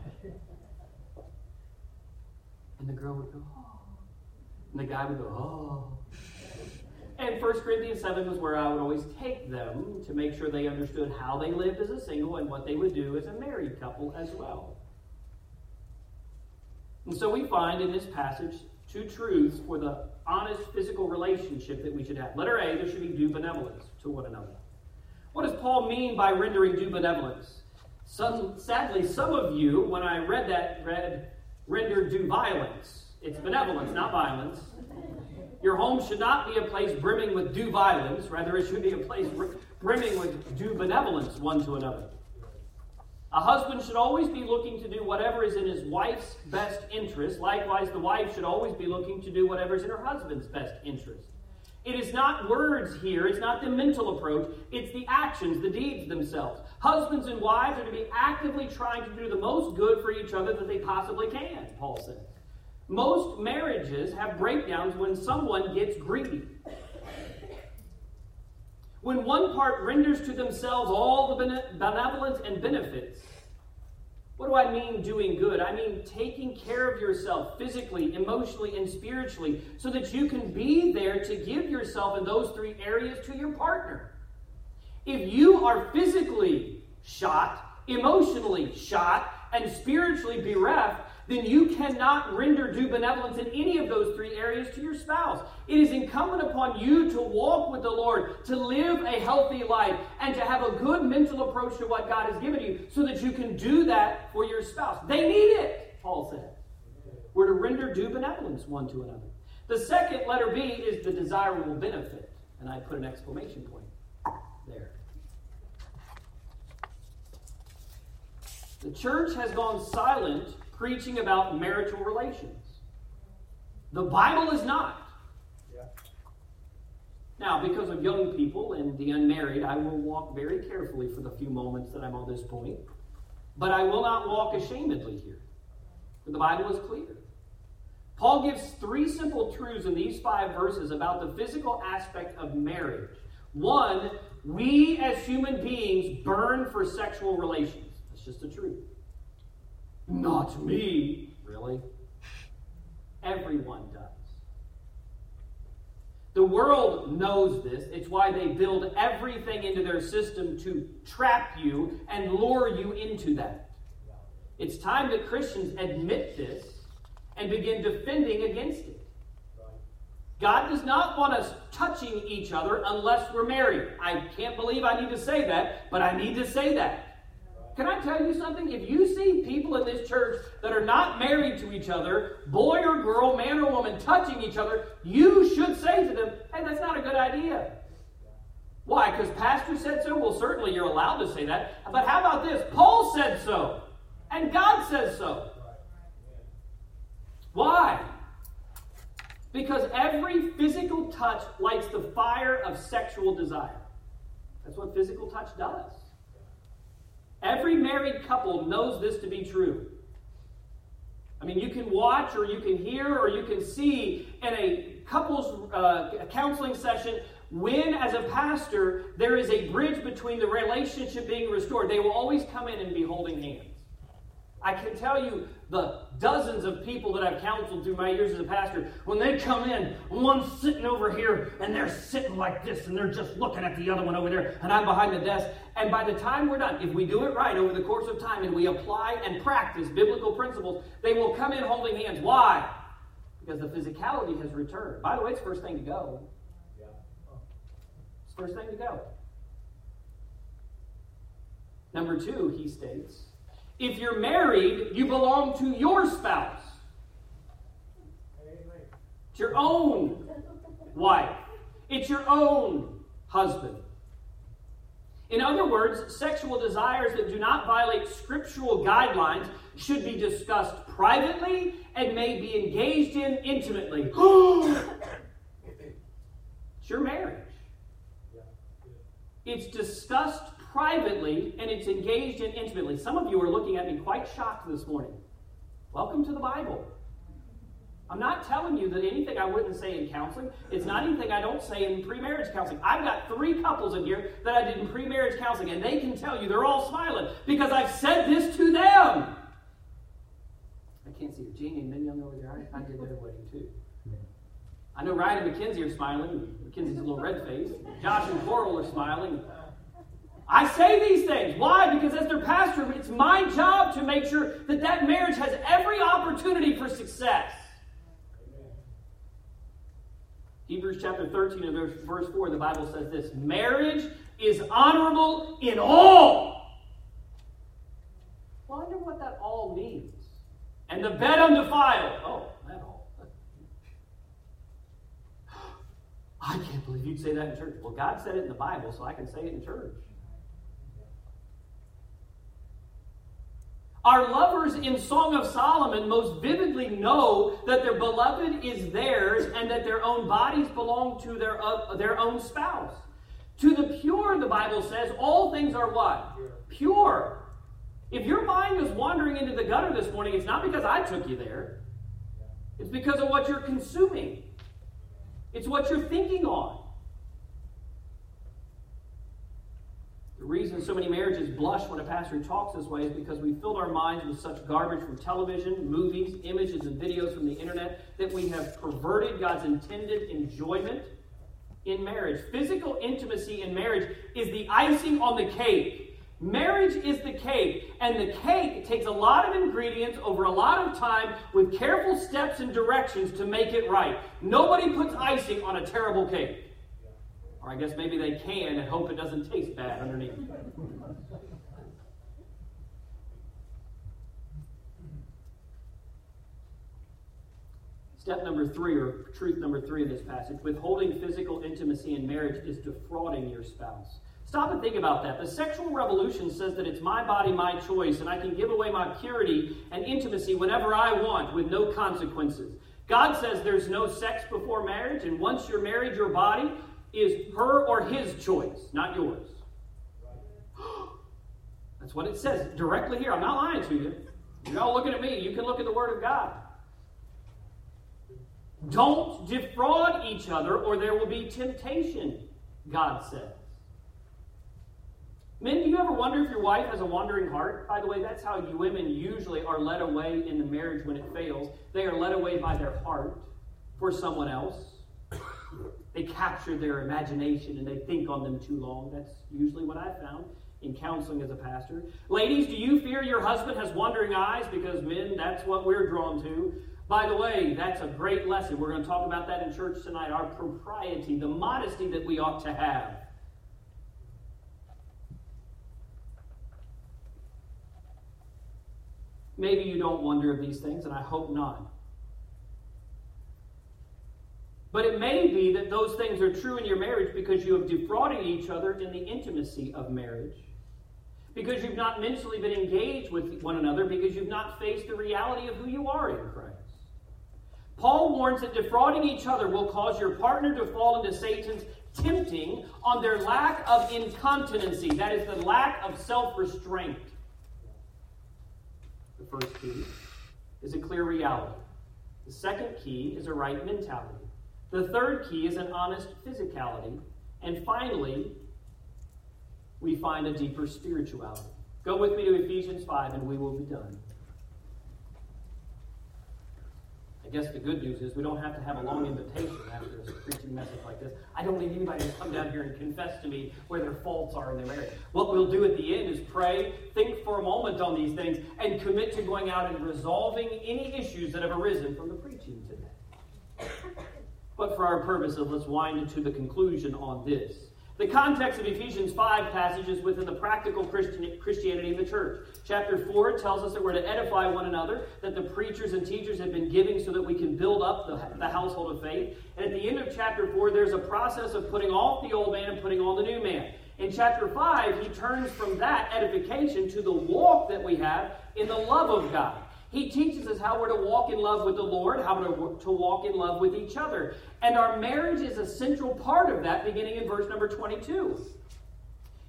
And the girl would go, oh. And the guy would go, oh. And 1 Corinthians 7 was where I would always take them to make sure they understood how they lived as a single and what they would do as a married couple as well. And so we find in this passage two truths for the honest physical relationship that we should have. Letter A, there should be due benevolence to one another. What does Paul mean by rendering due benevolence? Some, sadly, some of you, when I read that, read render due violence. It's benevolence, not violence. Your home should not be a place brimming with due violence. Rather, it should be a place brimming with due benevolence one to another. A husband should always be looking to do whatever is in his wife's best interest. Likewise, the wife should always be looking to do whatever is in her husband's best interest. It is not words here, it's not the mental approach, it's the actions, the deeds themselves. Husbands and wives are to be actively trying to do the most good for each other that they possibly can, Paul says. Most marriages have breakdowns when someone gets greedy. When one part renders to themselves all the benevolence and benefits. What do I mean doing good? I mean taking care of yourself physically, emotionally, and spiritually so that you can be there to give yourself in those three areas to your partner. If you are physically shot, emotionally shot, and spiritually bereft, then you cannot render due benevolence in any of those three areas to your spouse. It is incumbent upon you to walk with the Lord, to live a healthy life, and to have a good mental approach to what God has given you so that you can do that for your spouse. They need it, Paul said. We're to render due benevolence one to another. The second letter B is the desirable benefit. And I put an exclamation point there. The church has gone silent preaching about marital relations. The Bible is not. Now, because of young people and the unmarried, I will walk very carefully for the few moments that I'm on this point. But I will not walk ashamedly here. The Bible is clear. Paul gives three simple truths in these five verses about the physical aspect of marriage. One, we as human beings burn for sexual relations. That's just the truth. Not me. Really? Everyone does. The world knows this. It's why they build everything into their system to trap you and lure you into that. It's time that Christians admit this and begin defending against it. God does not want us touching each other unless we're married. I can't believe I need to say that, but I need to say that. Can I tell you something? If you see people in this church that are not married to each other, boy or girl, man or woman, touching each other, you should say to them, hey, that's not a good idea. Why? Because Pastor said so? Well, certainly you're allowed to say that. But how about this? Paul said so, and God says so. Why? Because every physical touch lights the fire of sexual desire. That's what physical touch does. Every married couple knows this to be true. I mean, you can watch or you can hear or you can see in a couples uh, counseling session when, as a pastor, there is a bridge between the relationship being restored. They will always come in and be holding hands. I can tell you the dozens of people that I've counseled through my years as a pastor, when they come in, one's sitting over here and they're sitting like this and they're just looking at the other one over there, and I'm behind the desk. And by the time we're done, if we do it right over the course of time and we apply and practice biblical principles, they will come in holding hands. Why? Because the physicality has returned. By the way, it's first thing to go. It's first thing to go. Number two, he states, if you're married, you belong to your spouse. It's your own wife. It's your own husband. In other words, sexual desires that do not violate scriptural guidelines should be discussed privately and may be engaged in intimately. <gasps> it's your marriage. It's discussed privately and it's engaged in intimately. Some of you are looking at me quite shocked this morning. Welcome to the Bible. I'm not telling you that anything I wouldn't say in counseling. It's not anything I don't say in pre-marriage counseling. I've got three couples in here that I did in pre-marriage counseling, and they can tell you they're all smiling because I've said this to them. I can't see Jeannie and Min Young over there. I, I did their wedding too. I know Ryan and Mackenzie are smiling. Mackenzie's a little red faced. Josh and Coral are smiling. I say these things. Why? Because as their pastor, it's my job to make sure that that marriage has every opportunity for success. Hebrews chapter 13 and verse 4, the Bible says this Marriage is honorable in all. Wonder what that all means. And the bed undefiled. Oh, that all. <gasps> I can't believe you'd say that in church. Well, God said it in the Bible, so I can say it in church. Our lovers in Song of Solomon most vividly know that their beloved is theirs and that their own bodies belong to their, uh, their own spouse. To the pure, the Bible says, all things are what? Pure. If your mind is wandering into the gutter this morning, it's not because I took you there, it's because of what you're consuming, it's what you're thinking on. The reason so many marriages blush when a pastor talks this way is because we filled our minds with such garbage from television, movies, images, and videos from the internet that we have perverted God's intended enjoyment in marriage. Physical intimacy in marriage is the icing on the cake. Marriage is the cake, and the cake takes a lot of ingredients over a lot of time with careful steps and directions to make it right. Nobody puts icing on a terrible cake. Or I guess maybe they can and hope it doesn't taste bad underneath. Step number three, or truth number three in this passage withholding physical intimacy in marriage is defrauding your spouse. Stop and think about that. The sexual revolution says that it's my body, my choice, and I can give away my purity and intimacy whenever I want with no consequences. God says there's no sex before marriage, and once you're married, your body is her or his choice, not yours. <gasps> That's what it says directly here. I'm not lying to you. You're all looking at me. You can look at the Word of God. Don't defraud each other, or there will be temptation, God says. Men, do you ever wonder if your wife has a wandering heart? By the way, that's how you women usually are led away in the marriage when it fails. They are led away by their heart for someone else. They capture their imagination and they think on them too long. That's usually what I've found in counseling as a pastor. Ladies, do you fear your husband has wandering eyes? Because men, that's what we're drawn to. By the way, that's a great lesson. We're going to talk about that in church tonight. Our propriety, the modesty that we ought to have. Maybe you don't wonder of these things, and I hope not. But it may be that those things are true in your marriage because you have defrauded each other in the intimacy of marriage. Because you've not mentally been engaged with one another, because you've not faced the reality of who you are in Christ. Paul warns that defrauding each other will cause your partner to fall into Satan's tempting on their lack of incontinency. That is, the lack of self restraint. The first key is a clear reality. The second key is a right mentality. The third key is an honest physicality. And finally, we find a deeper spirituality. Go with me to Ephesians 5 and we will be done. I guess the good news is we don't have to have a long invitation after a preaching message like this. I don't need anybody to come down here and confess to me where their faults are in their marriage. What we'll do at the end is pray, think for a moment on these things, and commit to going out and resolving any issues that have arisen from the preaching today. For our purposes, let's wind into the conclusion on this. The context of Ephesians 5 passage is within the practical Christian, Christianity of the church. Chapter 4 tells us that we're to edify one another, that the preachers and teachers have been giving so that we can build up the, the household of faith. And at the end of chapter 4, there's a process of putting off the old man and putting on the new man. In chapter 5, he turns from that edification to the walk that we have in the love of God. He teaches us how we're to walk in love with the Lord, how to, to walk in love with each other. And our marriage is a central part of that, beginning in verse number 22.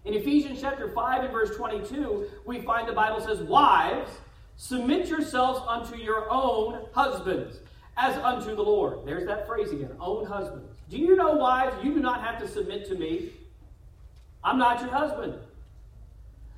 In Ephesians chapter 5 and verse 22, we find the Bible says, Wives, submit yourselves unto your own husbands, as unto the Lord. There's that phrase again, own husbands. Do you know, wives, you do not have to submit to me? I'm not your husband.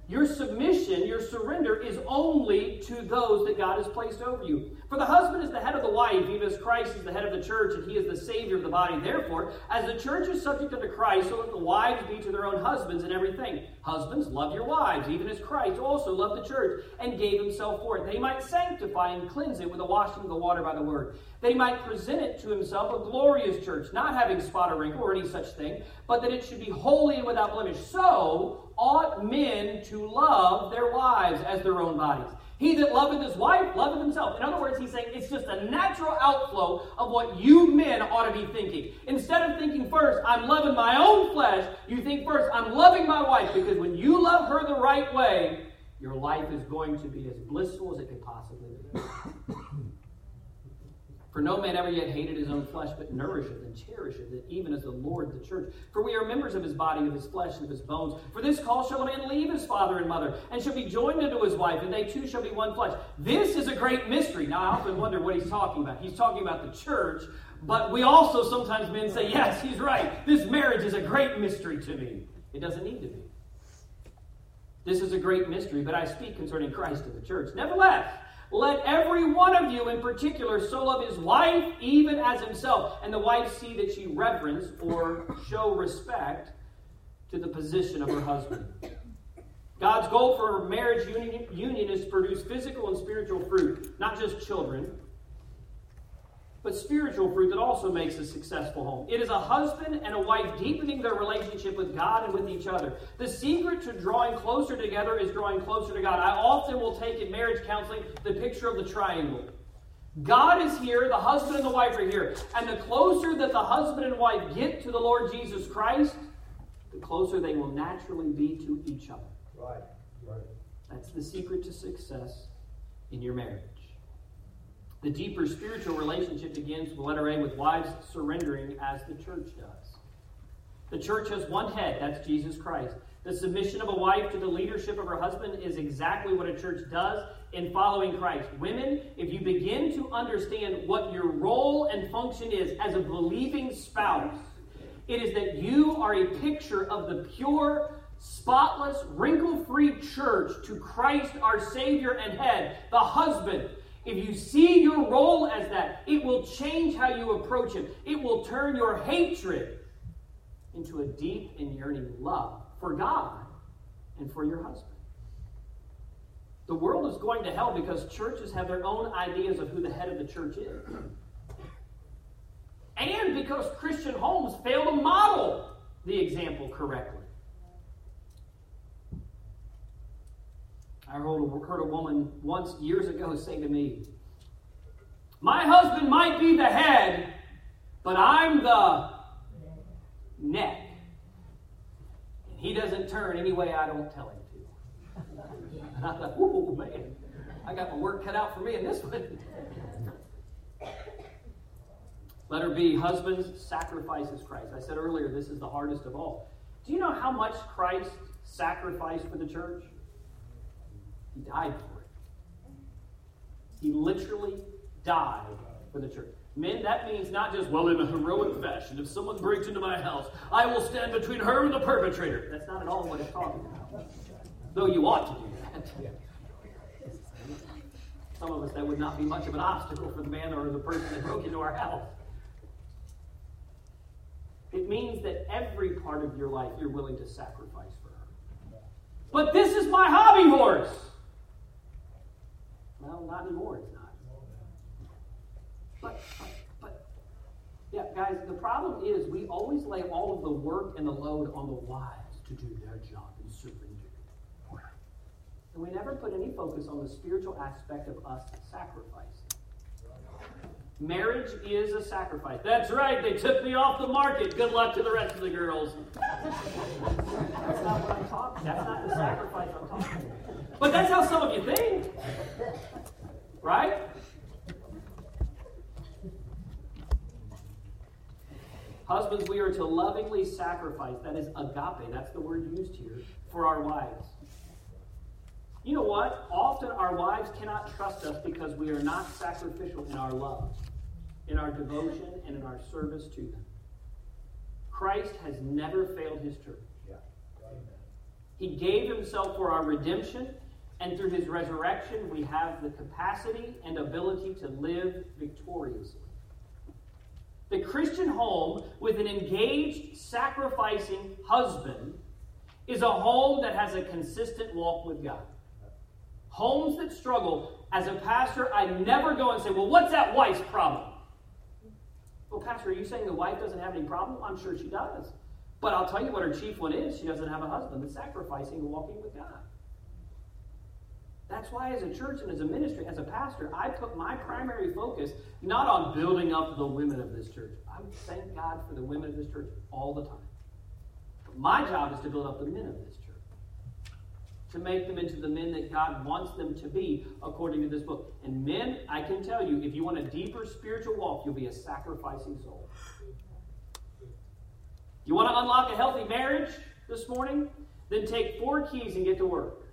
Your submission, your surrender is only to those that God has placed over you. For the husband is the head of the wife, even as Christ is the head of the church, and he is the Savior of the body. Therefore, as the church is subject unto Christ, so let the wives be to their own husbands in everything. Husbands, love your wives, even as Christ also loved the church and gave himself for it. They might sanctify and cleanse it with the washing of the water by the word. They might present it to himself a glorious church, not having spot or wrinkle or any such thing, but that it should be holy and without blemish. So ought men to love their wives as their own bodies. He that loveth his wife loveth himself. In other words, he's saying it's just a natural outflow of what you men ought to be thinking. Instead of thinking first, I'm loving my own flesh, you think first, I'm loving my wife. Because when you love her the right way, your life is going to be as blissful as it could possibly be. For no man ever yet hated his own flesh, but nourisheth and cherisheth it, even as the Lord the church. For we are members of his body, of his flesh, and of his bones. For this cause shall a man leave his father and mother, and shall be joined unto his wife, and they two shall be one flesh. This is a great mystery. Now, I often wonder what he's talking about. He's talking about the church, but we also sometimes men say, yes, he's right. This marriage is a great mystery to me. It doesn't need to be. This is a great mystery, but I speak concerning Christ and the church. Nevertheless, let every one of you in particular so love his wife even as himself. And the wife see that she reverence or show respect to the position of her husband. God's goal for marriage union, union is to produce physical and spiritual fruit, not just children, but spiritual fruit that also makes a successful home. It is a husband and a wife deepening their relationship with God and with each other. The secret to drawing closer together is drawing closer to God. I often will take in marriage counseling the picture of the triangle. God is here, the husband and the wife are here. And the closer that the husband and wife get to the Lord Jesus Christ, the closer they will naturally be to each other. Right, right. That's the secret to success in your marriage. The deeper spiritual relationship begins with letter A with wives surrendering as the church does. The church has one head, that's Jesus Christ. The submission of a wife to the leadership of her husband is exactly what a church does in following Christ. Women, if you begin to understand what your role and function is as a believing spouse, it is that you are a picture of the pure, spotless, wrinkle free church to Christ our Savior and head, the husband. If you see your role as that, it will change how you approach him. It will turn your hatred into a deep and yearning love for God and for your husband. The world is going to hell because churches have their own ideas of who the head of the church is. And because Christian homes fail to model the example correctly. I heard a woman once years ago say to me, My husband might be the head, but I'm the neck. And he doesn't turn any way I don't tell him to. And <laughs> I thought, oh man, I got my work cut out for me in this one. Let her be husbands sacrifices Christ. I said earlier, this is the hardest of all. Do you know how much Christ sacrificed for the church? He died for it. He literally died for the church. Men, that means not just, well, in a heroic fashion, if someone breaks into my house, I will stand between her and the perpetrator. That's not at all what it's talking about. Though you ought to do that. Some of us, that would not be much of an obstacle for the man or the person that broke into our house. It means that every part of your life you're willing to sacrifice for her. But this is my hobby horse. Well, not anymore, it's not. But, but, yeah, guys, the problem is we always lay all of the work and the load on the wives to do their job and surrender. And we never put any focus on the spiritual aspect of us sacrificing. Marriage is a sacrifice. That's right, they took me off the market. Good luck to the rest of the girls. that's not what I'm talking That's not the sacrifice I'm talking about. But that's how some of you think. Right? Husbands, we are to lovingly sacrifice. That is agape. That's the word used here for our wives. You know what? Often our wives cannot trust us because we are not sacrificial in our love, in our devotion, and in our service to them. Christ has never failed his church. He gave himself for our redemption, and through his resurrection, we have the capacity and ability to live victoriously. The Christian home with an engaged, sacrificing husband is a home that has a consistent walk with God. Homes that struggle, as a pastor, I never go and say, Well, what's that wife's problem? Well, Pastor, are you saying the wife doesn't have any problem? I'm sure she does. But I'll tell you what her chief one is she doesn't have a husband that's sacrificing and walking with God. That's why, as a church and as a ministry, as a pastor, I put my primary focus not on building up the women of this church. I thank God for the women of this church all the time. But my job is to build up the men of this church, to make them into the men that God wants them to be according to this book. And men, I can tell you, if you want a deeper spiritual walk, you'll be a sacrificing soul. You want to unlock a healthy marriage this morning? Then take four keys and get to work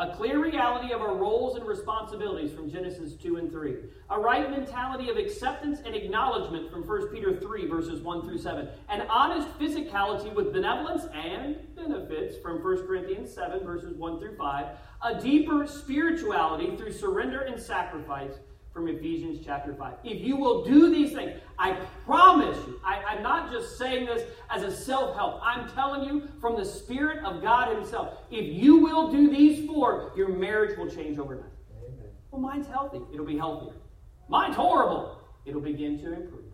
a clear reality of our roles and responsibilities from Genesis 2 and 3, a right mentality of acceptance and acknowledgement from 1 Peter 3, verses 1 through 7, an honest physicality with benevolence and benefits from 1 Corinthians 7, verses 1 through 5, a deeper spirituality through surrender and sacrifice from Ephesians chapter 5. If you will do these things, I promise you, I, am not just saying this as a self help. I'm telling you from the Spirit of God Himself. If you will do these four, your marriage will change overnight. Amen. Well, mine's healthy, it'll be healthier. Mine's horrible, it'll begin to improve.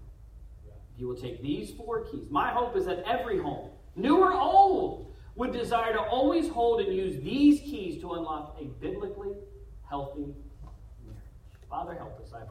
If you will take these four keys, my hope is that every home, new or old, would desire to always hold and use these keys to unlock a biblically healthy Father, help us, I pray.